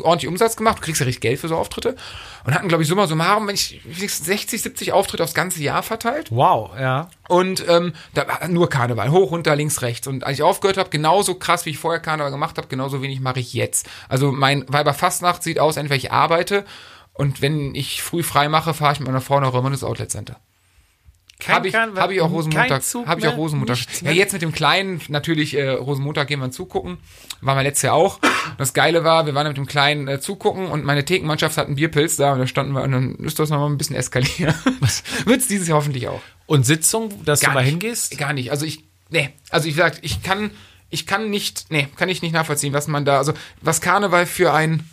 ordentlich Umsatz gemacht, du kriegst ja richtig Geld für so Auftritte und hatten, glaube ich, summa summarum, wenn ich 60, 70 Auftritte aufs ganze Jahr verteilt. Wow, ja. Und ähm, da war nur Karneval, hoch, runter, links, rechts. Und als ich aufgehört habe, genauso krass, wie ich vorher Karneval gemacht habe, genauso wenig mache ich jetzt. Also mein Weiberfastnacht sieht aus, entweder ich arbeite und wenn ich früh frei mache, fahre ich mit meiner Frau nach Römer ins Outlet Center. Kein Habe ich, hab ich auch Rosenmontag. Habe ich auch? Rosenmontag. Ja, jetzt mit dem Kleinen, natürlich, äh, Rosenmontag gehen wir zugucken. Waren wir letztes Jahr auch. Das Geile war, wir waren mit dem Kleinen äh, zugucken und meine Thekenmannschaft hat einen Bierpilz da und da standen wir und dann ist das nochmal ein bisschen eskalieren. (laughs) Wird's dieses Jahr hoffentlich auch. Und Sitzung, dass du mal nicht. hingehst? Gar nicht. Also ich, nee. Also ich sag, ich kann, ich kann nicht, nee, kann ich nicht nachvollziehen, was man da, also was Karneval für ein,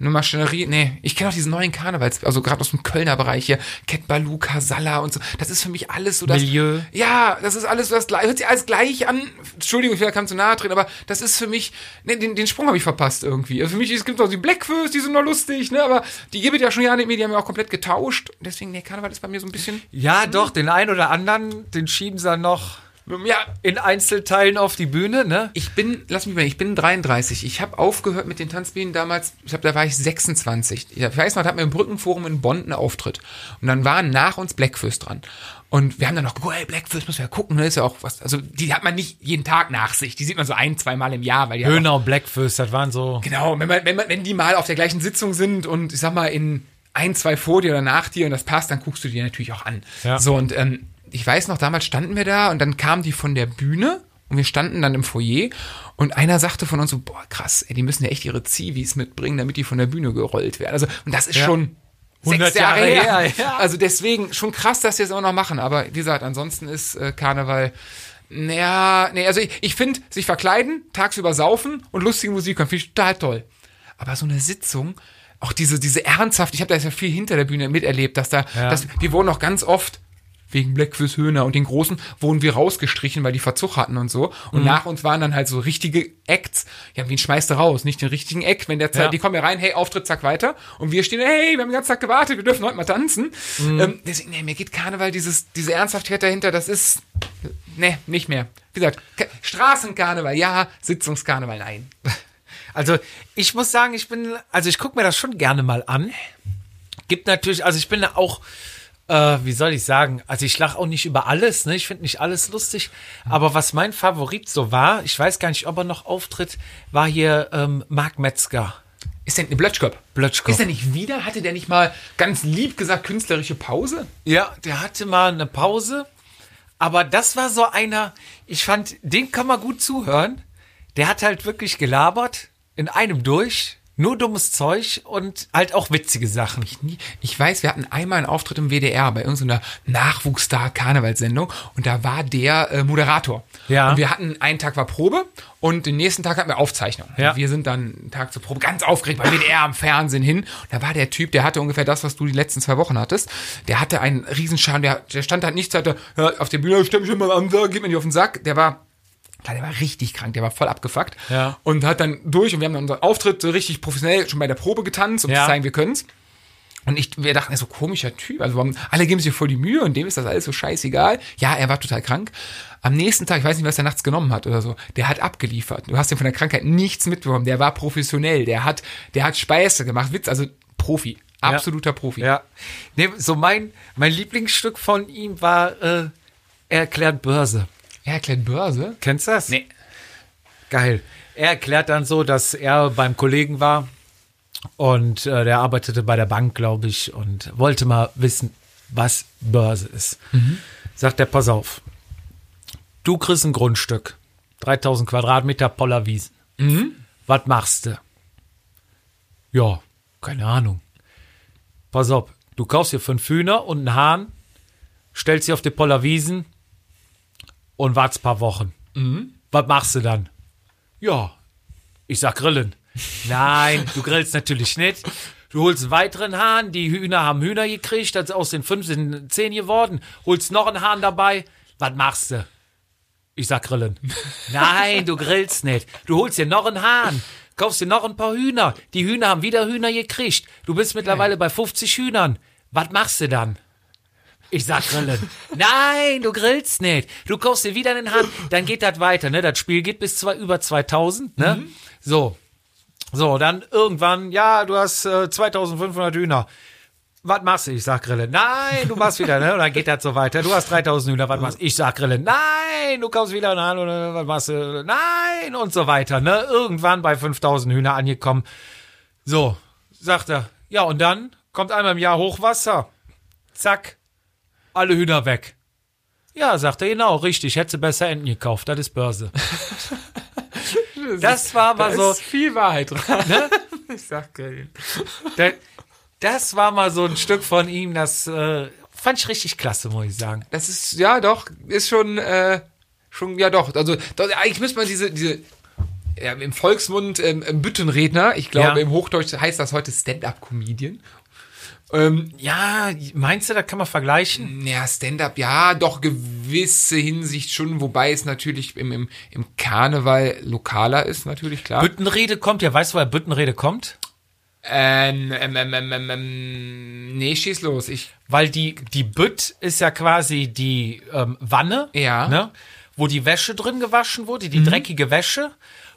eine Maschinerie, nee, ich kenne auch diesen neuen Karnevals, also gerade aus dem Kölner Bereich hier, Ket Baluka, Sala und so, das ist für mich alles so das, Milieu. ja, das ist alles so das gleiche, hört sich alles gleich an, Entschuldigung, ich will da keinem zu nahe treten, aber das ist für mich, nee, den, den Sprung habe ich verpasst irgendwie, also für mich, es gibt noch die Blackfurs, die sind noch lustig, ne, aber die gibt es ja schon Jahre nicht mehr, die haben ja auch komplett getauscht, deswegen, nee, Karneval ist bei mir so ein bisschen, Ja, doch, den einen oder anderen, den schieben sie dann noch ja, in Einzelteilen auf die Bühne, ne? Ich bin, lass mich mal, ich bin 33. Ich habe aufgehört mit den Tanzbienen damals, ich glaube, da war ich 26. Ich weiß noch, da hatten wir im Brückenforum in Bonn einen Auftritt. Und dann waren nach uns Blackfist dran. Und wir haben dann noch geguckt, hey, Blackfist müssen wir ja gucken, ne, ist ja auch was, also die hat man nicht jeden Tag nach sich, die sieht man so ein, zwei Mal im Jahr, weil die Höhner und Blackfist, das waren so. Genau, wenn, man, wenn, man, wenn die mal auf der gleichen Sitzung sind und ich sag mal in ein, zwei vor dir oder nach dir und das passt, dann guckst du die natürlich auch an. Ja. So, und ähm, ich weiß noch, damals standen wir da und dann kamen die von der Bühne und wir standen dann im Foyer und einer sagte von uns so, boah, krass, ey, die müssen ja echt ihre Zivis mitbringen, damit die von der Bühne gerollt werden. Also, und das ist Ja. schon 100 sechs Jahre, Jahre her. ja. Also deswegen schon krass, dass sie es auch noch machen. Aber wie gesagt, ansonsten ist äh, Karneval naja, nee, also ich, ich finde, sich verkleiden, tagsüber saufen und lustige Musik hören, finde ich total toll. Aber so eine Sitzung, auch diese, diese ernsthaft, ich habe da ja viel hinter der Bühne miterlebt, dass da, Ja. dass, wir wurden auch ganz oft, wegen Blackfish Höhner und den Großen, wurden wir rausgestrichen, weil die Verzug hatten und so. Mhm. Und nach uns waren dann halt so richtige Acts. Ja, wen schmeißt du raus? Nicht den richtigen Act. Wenn der Zeit, Ja. die kommen ja rein, hey, Auftritt, zack, weiter. Und wir stehen, hey, wir haben den ganzen Tag gewartet, wir dürfen heute mal tanzen. Mhm. Ähm, deswegen, nee, mir geht Karneval, dieses, diese Ernsthaftigkeit dahinter, das ist, nee, nicht mehr. Wie gesagt, Ka- Straßenkarneval, ja, Sitzungskarneval, nein. (laughs) Also ich muss sagen, ich bin, also ich gucke mir das schon gerne mal an. Gibt natürlich, also ich bin da auch, äh, wie soll ich sagen, also ich lache auch nicht über alles, ne? Ich finde nicht alles lustig. Aber was mein Favorit so war, ich weiß gar nicht, ob er noch auftritt, war hier ähm, Marc Metzger. Ist denn, Blötschkopf. Blötschkopf. Ist er nicht wieder? Hatte der nicht mal ganz lieb gesagt künstlerische Pause? Ja, der hatte mal eine Pause. Aber das war so einer, ich fand, den kann man gut zuhören. Der hat halt wirklich gelabert, in einem durch, nur dummes Zeug und halt auch witzige Sachen. nie. Ich weiß, wir hatten einmal einen Auftritt im WDR bei irgendeiner Nachwuchsstar-Karnevalssendung und da war der äh, Moderator. Ja. Und wir hatten, einen Tag war Probe und den nächsten Tag hatten wir Aufzeichnung. Ja. Und wir sind dann einen Tag zur Probe ganz aufgeregt beim WDR am Fernsehen hin. Und da war der Typ, der hatte ungefähr das, was du die letzten zwei Wochen hattest. Der hatte einen Riesenschaden, der, der stand halt nichts, hatte, auf der Bühne, stell mich mal an, gib mir nicht auf den Sack. Der war der war richtig krank, der war voll abgefuckt. Ja. Und hat dann durch und wir haben dann unseren Auftritt so richtig professionell schon bei der Probe getanzt, um Ja. zu zeigen, wir können's. Und ich, wir dachten, er ist so komischer Typ. Also warum, alle geben sich voll die Mühe und dem ist das alles so scheißegal. Ja, er war total krank. Am nächsten Tag, ich weiß nicht, was er nachts genommen hat oder so, der hat abgeliefert. Du hast ja von der Krankheit nichts mitbekommen. Der war professionell. Der hat, der hat Speise gemacht. Witz, also Profi. Absoluter Profi. Ja. Nee, so mein, mein Lieblingsstück von ihm war, äh, er erklärt Börse. Er erklärt Börse. Kennst du das? Nee. Geil. Er erklärt dann so, dass er beim Kollegen war und äh, der arbeitete bei der Bank, glaube ich, und wollte mal wissen, was Börse ist. Sagt er, pass auf, du kriegst ein Grundstück, 3000 Quadratmeter Pollerwiesen. Was machst du? Ja, keine Ahnung. Pass auf, du kaufst dir fünf Hühner und einen Hahn, stellst sie auf die Pollerwiesen und wartest ein paar Wochen. Was machst du dann? Ja, ich sag grillen. Nein, du grillst natürlich nicht. Du holst einen weiteren Hahn, die Hühner haben Hühner gekriegt, also aus den fünf sind zehn geworden. Holst noch einen Hahn dabei. Was machst du? Ich sag grillen. (laughs) Nein, du grillst nicht. Du holst dir noch einen Hahn. Kaufst dir noch ein paar Hühner. Die Hühner haben wieder Hühner gekriegt. Du bist mittlerweile bei 50 Hühnern. Was machst du dann? Ich sag grillen. Nein, du grillst nicht. Du kaufst dir wieder einen Hahn. Dann geht das weiter, ne? Das Spiel geht bis zwei, über 2000, ne? So. So, dann irgendwann, ja, du hast äh, 2500 Hühner. Was machst du? Ich sag Grillen. Nein, du machst wieder, ne? Und dann geht das so weiter. Du hast 3000 Hühner, was machst du? Ich sag Grillen. Nein, du kaufst wieder einen Hahn oder was machst du? Nein, und so weiter, ne? Irgendwann bei 5000 Hühner angekommen. So, sagt er. Ja, und dann kommt einmal im Jahr Hochwasser. Zack, alle Hühner weg. Ja, sagt er, genau, richtig, hätte besser Enten gekauft, das ist Börse. (laughs) Das war mal da so, ist viel Wahrheit dran. ne? (laughs) Ich sag grillen. Da- Das war mal so ein Stück von ihm, das äh, fand ich richtig klasse, muss ich sagen. Das ist, ja doch, ist schon, äh, schon, ja doch. Also, doch, eigentlich müsste man diese, diese, ja, im Volksmund ähm, Büttenredner, ich glaube, Ja. im Hochdeutsch heißt das heute Stand-Up-Comedian. Ähm, Ja, meinst du, da kann man vergleichen? ja, Stand-up, ja, doch gewisse Hinsicht schon, wobei es natürlich im, im, im Karneval lokaler ist, natürlich, klar. Büttenrede kommt ja, weißt du, woher Büttenrede kommt? ähm, ähm, ähm, ähm, ähm, ähm, nee, schieß los. Ich, Weil die, die Bütt ist ja quasi die ähm, Wanne, Ja. Mhm. ne? wo die Wäsche drin gewaschen wurde, die dreckige Wäsche.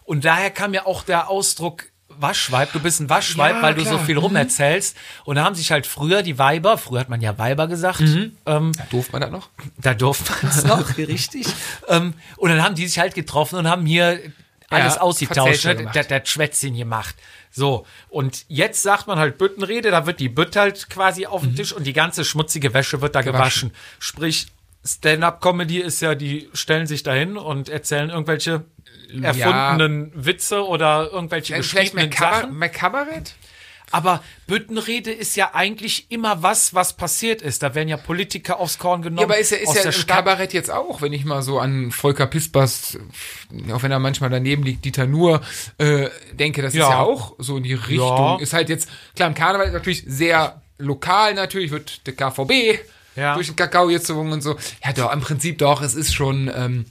Und daher kam ja auch der Ausdruck Waschweib. Du bist ein Waschweib, Ja, weil du klar. Mhm. so viel rumerzählst. Und da haben sich halt früher die Weiber, früher hat man ja Weiber gesagt, Mhm. ähm, durft man das noch? da durfte man es (laughs) noch, richtig. Ähm, und dann haben die sich halt getroffen und haben hier alles Ja, ausgetauscht, ne? das, das Schwätzchen gemacht. So, und jetzt sagt man halt Büttenrede, da wird die Bütt halt quasi auf dem Tisch und die ganze schmutzige Wäsche wird da gewaschen. Mhm. Gewaschen. Sprich, Stand-up-Comedy ist ja, die stellen sich dahin und erzählen irgendwelche erfundenen Witze oder irgendwelche mehr, geschriebenen Kabar Sachen. mehr Kabarett? Aber Büttenrede ist ja eigentlich immer was, was passiert ist. Da werden ja Politiker aufs Korn genommen. Ja, aber ist ja, ist ja im. Kabarett jetzt auch, wenn ich mal so an Volker Pispers, auch wenn er manchmal daneben liegt, Dieter Nur, äh, denke, das Ja. ist ja auch so in die Richtung. Ja. Ist halt jetzt, klar, im Karneval ist natürlich sehr lokal natürlich, wird der KVB Ja. durch den Kakao gezogen und so. Ja, doch, im Prinzip doch, es ist schon, ähm,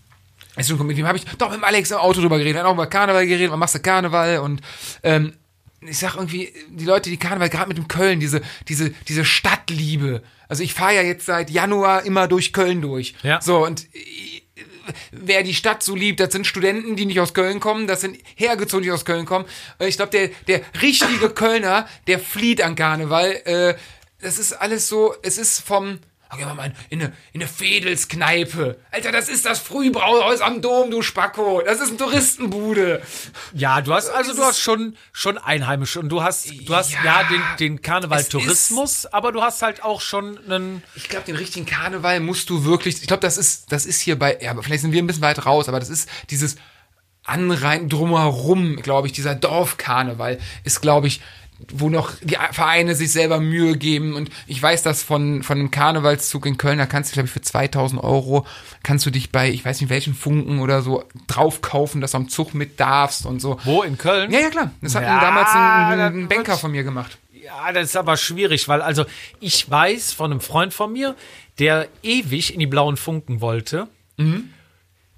ist schon, mit dem habe ich doch mit dem Alex im Auto drüber geredet, wir haben auch über Karneval geredet, wann machst du Karneval und, ähm, ich sag irgendwie, die Leute, die Karneval, gerade mit dem Köln, diese, diese, diese Stadtliebe. Also ich fahre ja jetzt seit Januar immer durch Köln durch. Ja. So, und äh, wer die Stadt so liebt, das sind Studenten, die nicht aus Köln kommen, das sind Hergezogene, die aus Köln kommen. Äh, Ich glaube, der, der richtige (laughs) Kölner, der flieht an Karneval. Äh, das ist alles so, es ist vom, gehen wir mal in eine, in eine Fedelskneipe. Alter, das ist das Frühbrauhaus am Dom, du Spacko. Das ist eine Touristenbude. Ja, du hast also du hast schon schon Einheimische und du hast du hast ja, Ja, den den Karneval es ist- Tourismus, aber du hast halt auch schon einen Ich glaube, den richtigen Karneval musst du wirklich. Ich glaube, das ist, das ist hier bei. Ja, vielleicht sind wir ein bisschen weit raus, aber das ist dieses Anrein drumherum, glaube ich, dieser Dorfkarneval ist, glaube ich, wo noch die Vereine sich selber Mühe geben. Und ich weiß das von, von einem Karnevalszug in Köln, da kannst du, glaube ich, für 2000 Euro, kannst du dich bei, ich weiß nicht welchen Funken oder so, draufkaufen, dass du am Zug mit darfst und so. wo in Köln? Ja, ja, klar. Das hat Ja, damals ein, dann ein Banker von mir gemacht. Ja, das ist aber schwierig, weil also ich weiß von einem Freund von mir, der ewig in die blauen Funken wollte.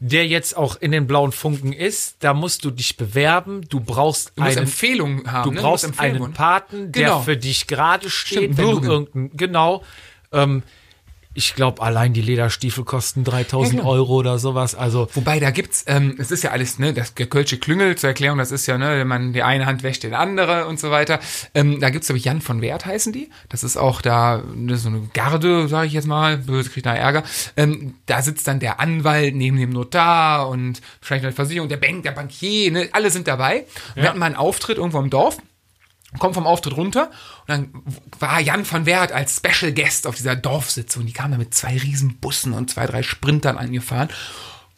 Der jetzt auch in den blauen Funken ist, da musst du dich bewerben. Du brauchst Du einen Empfehlungen haben. Du ne? brauchst Empfehlungen. einen Paten, der Genau. für dich gerade steht, Stimmt, wenn du irgendein, genau. Ähm, ich glaube, allein die Lederstiefel kosten 3000 Ja, klar. Euro oder sowas. Also, Wobei, da gibt's, ähm, es ist ja alles, ne, das Kölsche Klüngel, zur Erklärung, das ist ja, ne, wenn man die eine Hand wäscht, den andere und so weiter. Ähm, da gibt's, glaube ich, Jan von Wert heißen die. Das ist auch da, ne, so eine Garde, sage ich jetzt mal, böse kriegt da Ärger. Ähm, da sitzt dann der Anwalt neben dem Notar und wahrscheinlich eine Versicherung, der Bank, der Bankier, ne, alle sind dabei. Wir hatten mal einen Auftritt irgendwo im Dorf kommt vom Auftritt runter und dann war Jan van Wert als Special Guest auf dieser Dorfsitzung. Die kamen da mit zwei riesen Bussen und zwei, drei Sprintern angefahren.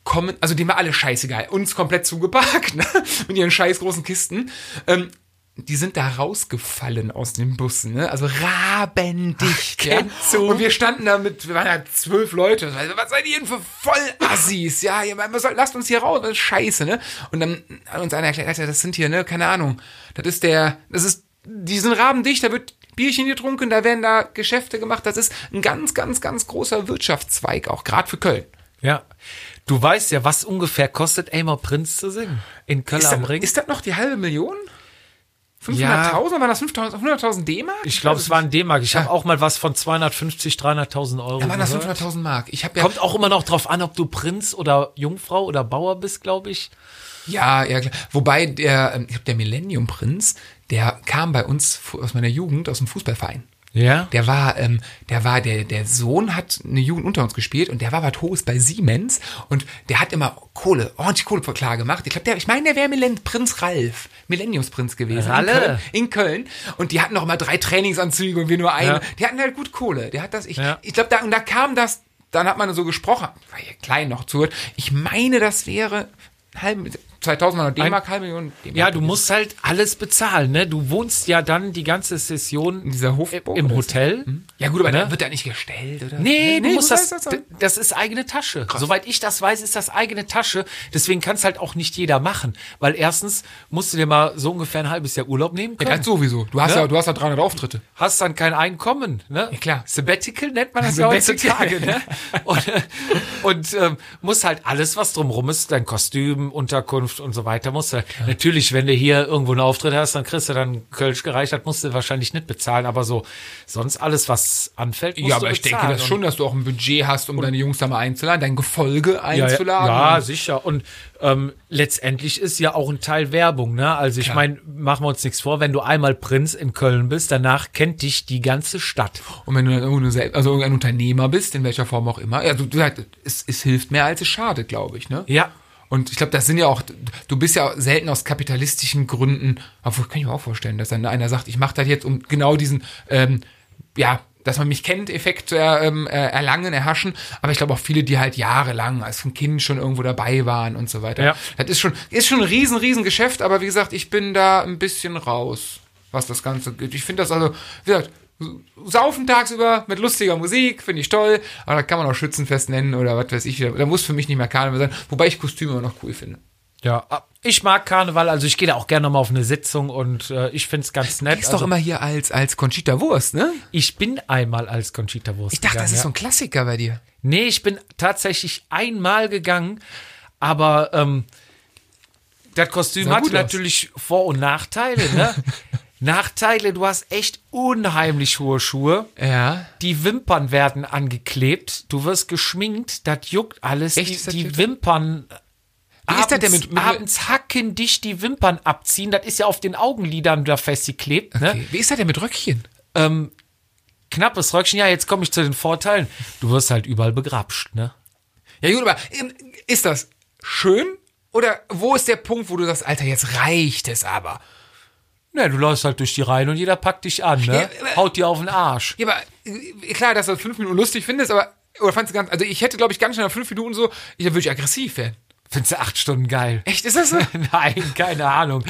Kommen, also dem war alle scheißegal. Uns komplett zugeparkt, (laughs) ne? Mit ihren scheiß großen Kisten. Ähm, die sind da rausgefallen aus den Bussen, ne? Also rabendicht, ja. Und wir standen da mit, wir waren ja zwölf Leute. Also, was seid ihr denn für Vollassis? Ja, ihr, was soll, lasst uns hier raus, das ist scheiße, ne? Und dann hat uns einer erklärt, das sind hier, ne, keine Ahnung. Das ist der, das ist, die sind rabendicht, da wird Bierchen getrunken, da werden da Geschäfte gemacht. Das ist ein ganz, ganz, ganz großer Wirtschaftszweig, auch gerade für Köln. Ja. Du weißt ja, was ungefähr kostet Elmar Prinz zu singen in Köln Ist am das, Ring. ist das noch die halbe Million? 500.000? Ja. Waren das 5.000 500.000 D-Mark? ich glaube, es waren D-Mark. Ich habe Ja. auch mal was von 250, 300.000 Euro. Da waren das gehört. 500.000 Mark. Ich habe ja, Kommt auch immer noch drauf an, ob du Prinz oder Jungfrau oder Bauer bist, glaube ich. ja, ja, klar. Wobei der, ähm, ich glaube, der Millennium Prinz, der kam bei uns aus meiner Jugend aus dem Fußballverein. Ja. Der war, ähm, der war, der, der Sohn hat eine Jugend unter uns gespielt und der war was Hohes bei Siemens und der hat immer Kohle, ordentlich Kohle klar gemacht. Ich glaube, der, ich meine, der wäre Millenn Prinz Ralf, Millenniumsprinz gewesen. Ralle. In Köln, in Köln. Und die hatten noch immer drei Trainingsanzüge und wir nur einen. Ja. Die hatten halt gut Kohle. Der hat das, ich, Ja. ich glaube, da, und da kam das, dann hat man so gesprochen, war ja klein noch zuhört. Ich meine, das wäre halb, 2000 war noch D-Mark, halbe Million D-Mark. Ja, du musst halt alles bezahlen, ne? Du wohnst ja dann die ganze Session In dieser Hofburg, im? Hotel. Ja, gut, aber Ne? da wird da nicht gestellt, oder? Nee, du musst das, das ist eigene Tasche. Soweit ich das weiß, ist das eigene Tasche. Deswegen kann es halt auch nicht jeder machen. Weil erstens musst du dir mal so ungefähr ein halbes Jahr Urlaub nehmen Ja, können. das sowieso. Du hast Ja. ja, du hast ja 300 Auftritte. hast dann kein Einkommen, ne? Ja, klar. Sabbatical nennt man das ja heutzutage, ne? (laughs) Und, und ähm, muss halt alles, was drumrum ist, dein Kostüm, Unterkunft und so weiter, musst du. Natürlich, wenn du hier irgendwo einen Auftritt hast, dann kriegst du dann Kölsch gereicht, das musst du wahrscheinlich nicht bezahlen, aber so sonst alles, was anfällt, musst Ja, du aber ich denke das schon, dass du auch ein Budget hast, um deine Jungs da mal einzuladen, dein Gefolge ja, einzuladen. Ja, sicher. Und ähm, letztendlich ist ja auch ein Teil Werbung, ne? Also ich meine, machen wir uns nichts vor, wenn du einmal Prinz in Köln bist, danach kennt dich die ganze Stadt. Und wenn du dann irgendeine Sel- also irgendein Unternehmer bist, in welcher Form auch immer, ja, du, du es, es hilft mehr als es schadet, glaube ich, ne? Ja. Und ich glaube, das sind ja auch, du bist ja selten aus kapitalistischen Gründen, obwohl kann ich mir auch vorstellen, dass dann einer sagt, ich mache das jetzt um genau diesen, ähm, ja, dass man mich kennt, Effekt zu ähm, äh, erlangen, erhaschen. Aber ich glaube auch viele, die halt jahrelang als von Kind schon irgendwo dabei waren und so weiter. Ja. Das ist schon, ist schon ein riesen, riesen Geschäft, aber wie gesagt, ich bin da ein bisschen raus, was das Ganze geht. Ich finde das also, wie gesagt, saufen tagsüber mit lustiger Musik, finde ich toll, aber da kann man auch Schützenfest nennen oder was weiß ich. Da muss für mich nicht mehr Karneval sein, wobei ich Kostüme immer noch cool finde. Ja, ich mag Karneval, also ich gehe da auch gerne mal auf eine Sitzung und äh, ich find's ganz nett. Ist also, doch immer hier als, als Conchita Wurst, ne? ich bin einmal als Conchita Wurst Ich dachte, das gegangen, ist ja. so ein Klassiker bei dir. Nee, ich bin tatsächlich einmal gegangen, aber ähm, das Kostüm hat natürlich Vor- und Nachteile, ne? (laughs) Nachteile, du hast echt unheimlich hohe Schuhe. Ja. Die Wimpern werden angeklebt, du wirst geschminkt, das juckt alles. Echt? Die, Ist die Wimpern Wie ist abends, das denn mit- mit- abends hacken dich die Wimpern abziehen, das ist ja auf den Augenlidern da festgeklebt, ne? Okay. Wie ist das denn mit Röckchen? Ähm, knappes Röckchen, ja, jetzt komme ich zu den Vorteilen. Du wirst halt überall begrapscht, ne? Ja gut, aber ähm, ist das schön? Oder wo ist der Punkt, wo du sagst, Alter, jetzt reicht es aber? Ne, du läufst halt durch die Reihen und jeder packt dich an, ne? Ja, Haut dir auf den Arsch. Ja, aber äh, klar, dass du das fünf Minuten lustig findest, aber oder fandst du ganz, also ich hätte, glaube ich, ganz schnell nach fünf Minuten so, ich würde ich aggressiv werden. Findest du acht Stunden geil? Echt, ist das so? (laughs) Nein, keine Ahnung.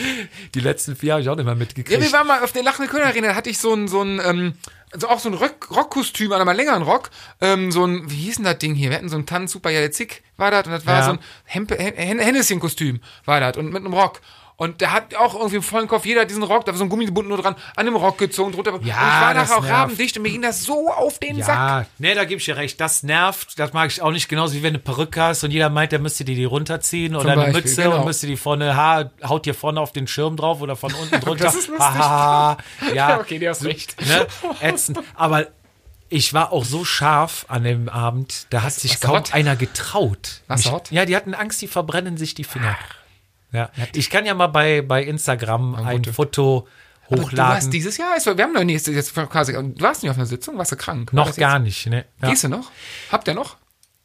Die letzten vier habe ich auch nicht mehr Ja, mitgekriegt. wir waren mal auf der Lachende Kölner Arena, da hatte ich so ein, so ein, ähm, also auch so ein Rock Rockkostüm, aber mal längeren Rock, ähm, so ein, wie hieß denn das Ding hier? Wir hatten so ein Tanz Super ja, der Zick war das und das war Ja. so ein Hempe, Hen Hennesschen-Kostüm war das und mit einem Rock. Und der hat auch irgendwie im vollen Kopf, jeder diesen Rock, da war so ein Gummibund nur dran, an dem Rock gezogen, drunter. und ich war nachher auch nervt. rabendicht und mir ging das so auf den Sack. ja, ne, da gebe ich dir recht. Das nervt. Das mag ich auch nicht. Genauso wie wenn du eine Perücke hast und jeder meint, der müsste dir die runterziehen oder eine Beispiel, Mütze genau. und müsste die vorne, ha, haut dir vorne auf den Schirm drauf oder von unten (laughs) drunter. Das ist lustig. Haha, ja, (laughs) Okay, du hast recht. ne, ätzend. Aber ich war auch so scharf an dem Abend, da hat sich kaum hot? einer getraut. Mich-? Ja, die hatten Angst, die verbrennen sich die Finger. Ja. Ich kann ja mal bei, bei Instagram ein. Foto Aber Du hochladen. warst dieses Jahr, also wir haben noch nächstes jetzt quasi, du warst nicht auf einer Sitzung, warst du krank? War noch gar nicht, ne? Ja. Gehst du noch? Habt ihr noch?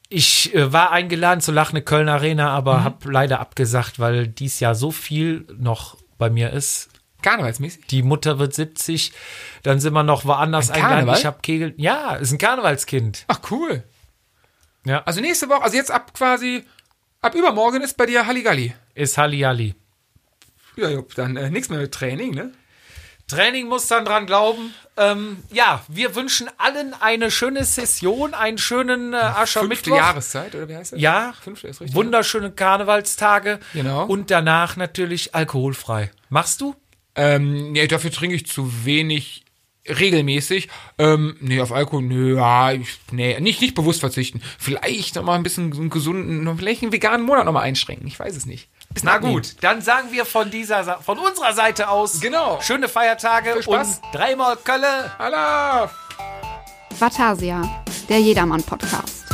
Ich äh, war eingeladen zu Lachne Köln Arena, aber Mhm. hab leider abgesagt, weil dies Jahr so viel noch bei mir ist. Karnevalsmäßig? Die Mutter wird 70, dann sind wir noch woanders Ein eingeladen. Karneval? Ich habe Kegel. Ja, ist ein Karnevalskind. Ach cool. Ja, Also nächste Woche, also jetzt ab quasi, ab übermorgen ist bei dir Halligalli. Ist Hallihalli. Ja, Jupp, dann äh, nichts mehr mit Training, ne? Training muss dann dran glauben. Ähm, ja, wir wünschen allen eine schöne Session, einen schönen äh, Fünfte Aschermittwoch. Jahreszeit, oder wie heißt das? Ja, Fünfte ist richtig. wunderschöne Karnevalstage. Genau. Und danach natürlich alkoholfrei. Machst du? Ähm, nee, dafür trinke ich zu wenig regelmäßig. Ähm, nee, auf Alkohol, nö, ja, ich, nee, nicht, nicht bewusst verzichten. Vielleicht noch mal ein bisschen einen gesunden, vielleicht einen veganen Monat noch mal einschränken. Ich weiß es nicht. Bisschen Na gut, dann sagen wir von dieser, von unserer Seite aus. Genau. Schöne Feiertage und dreimal Kölle. Allah! Vatasia, der Jedermann-Podcast.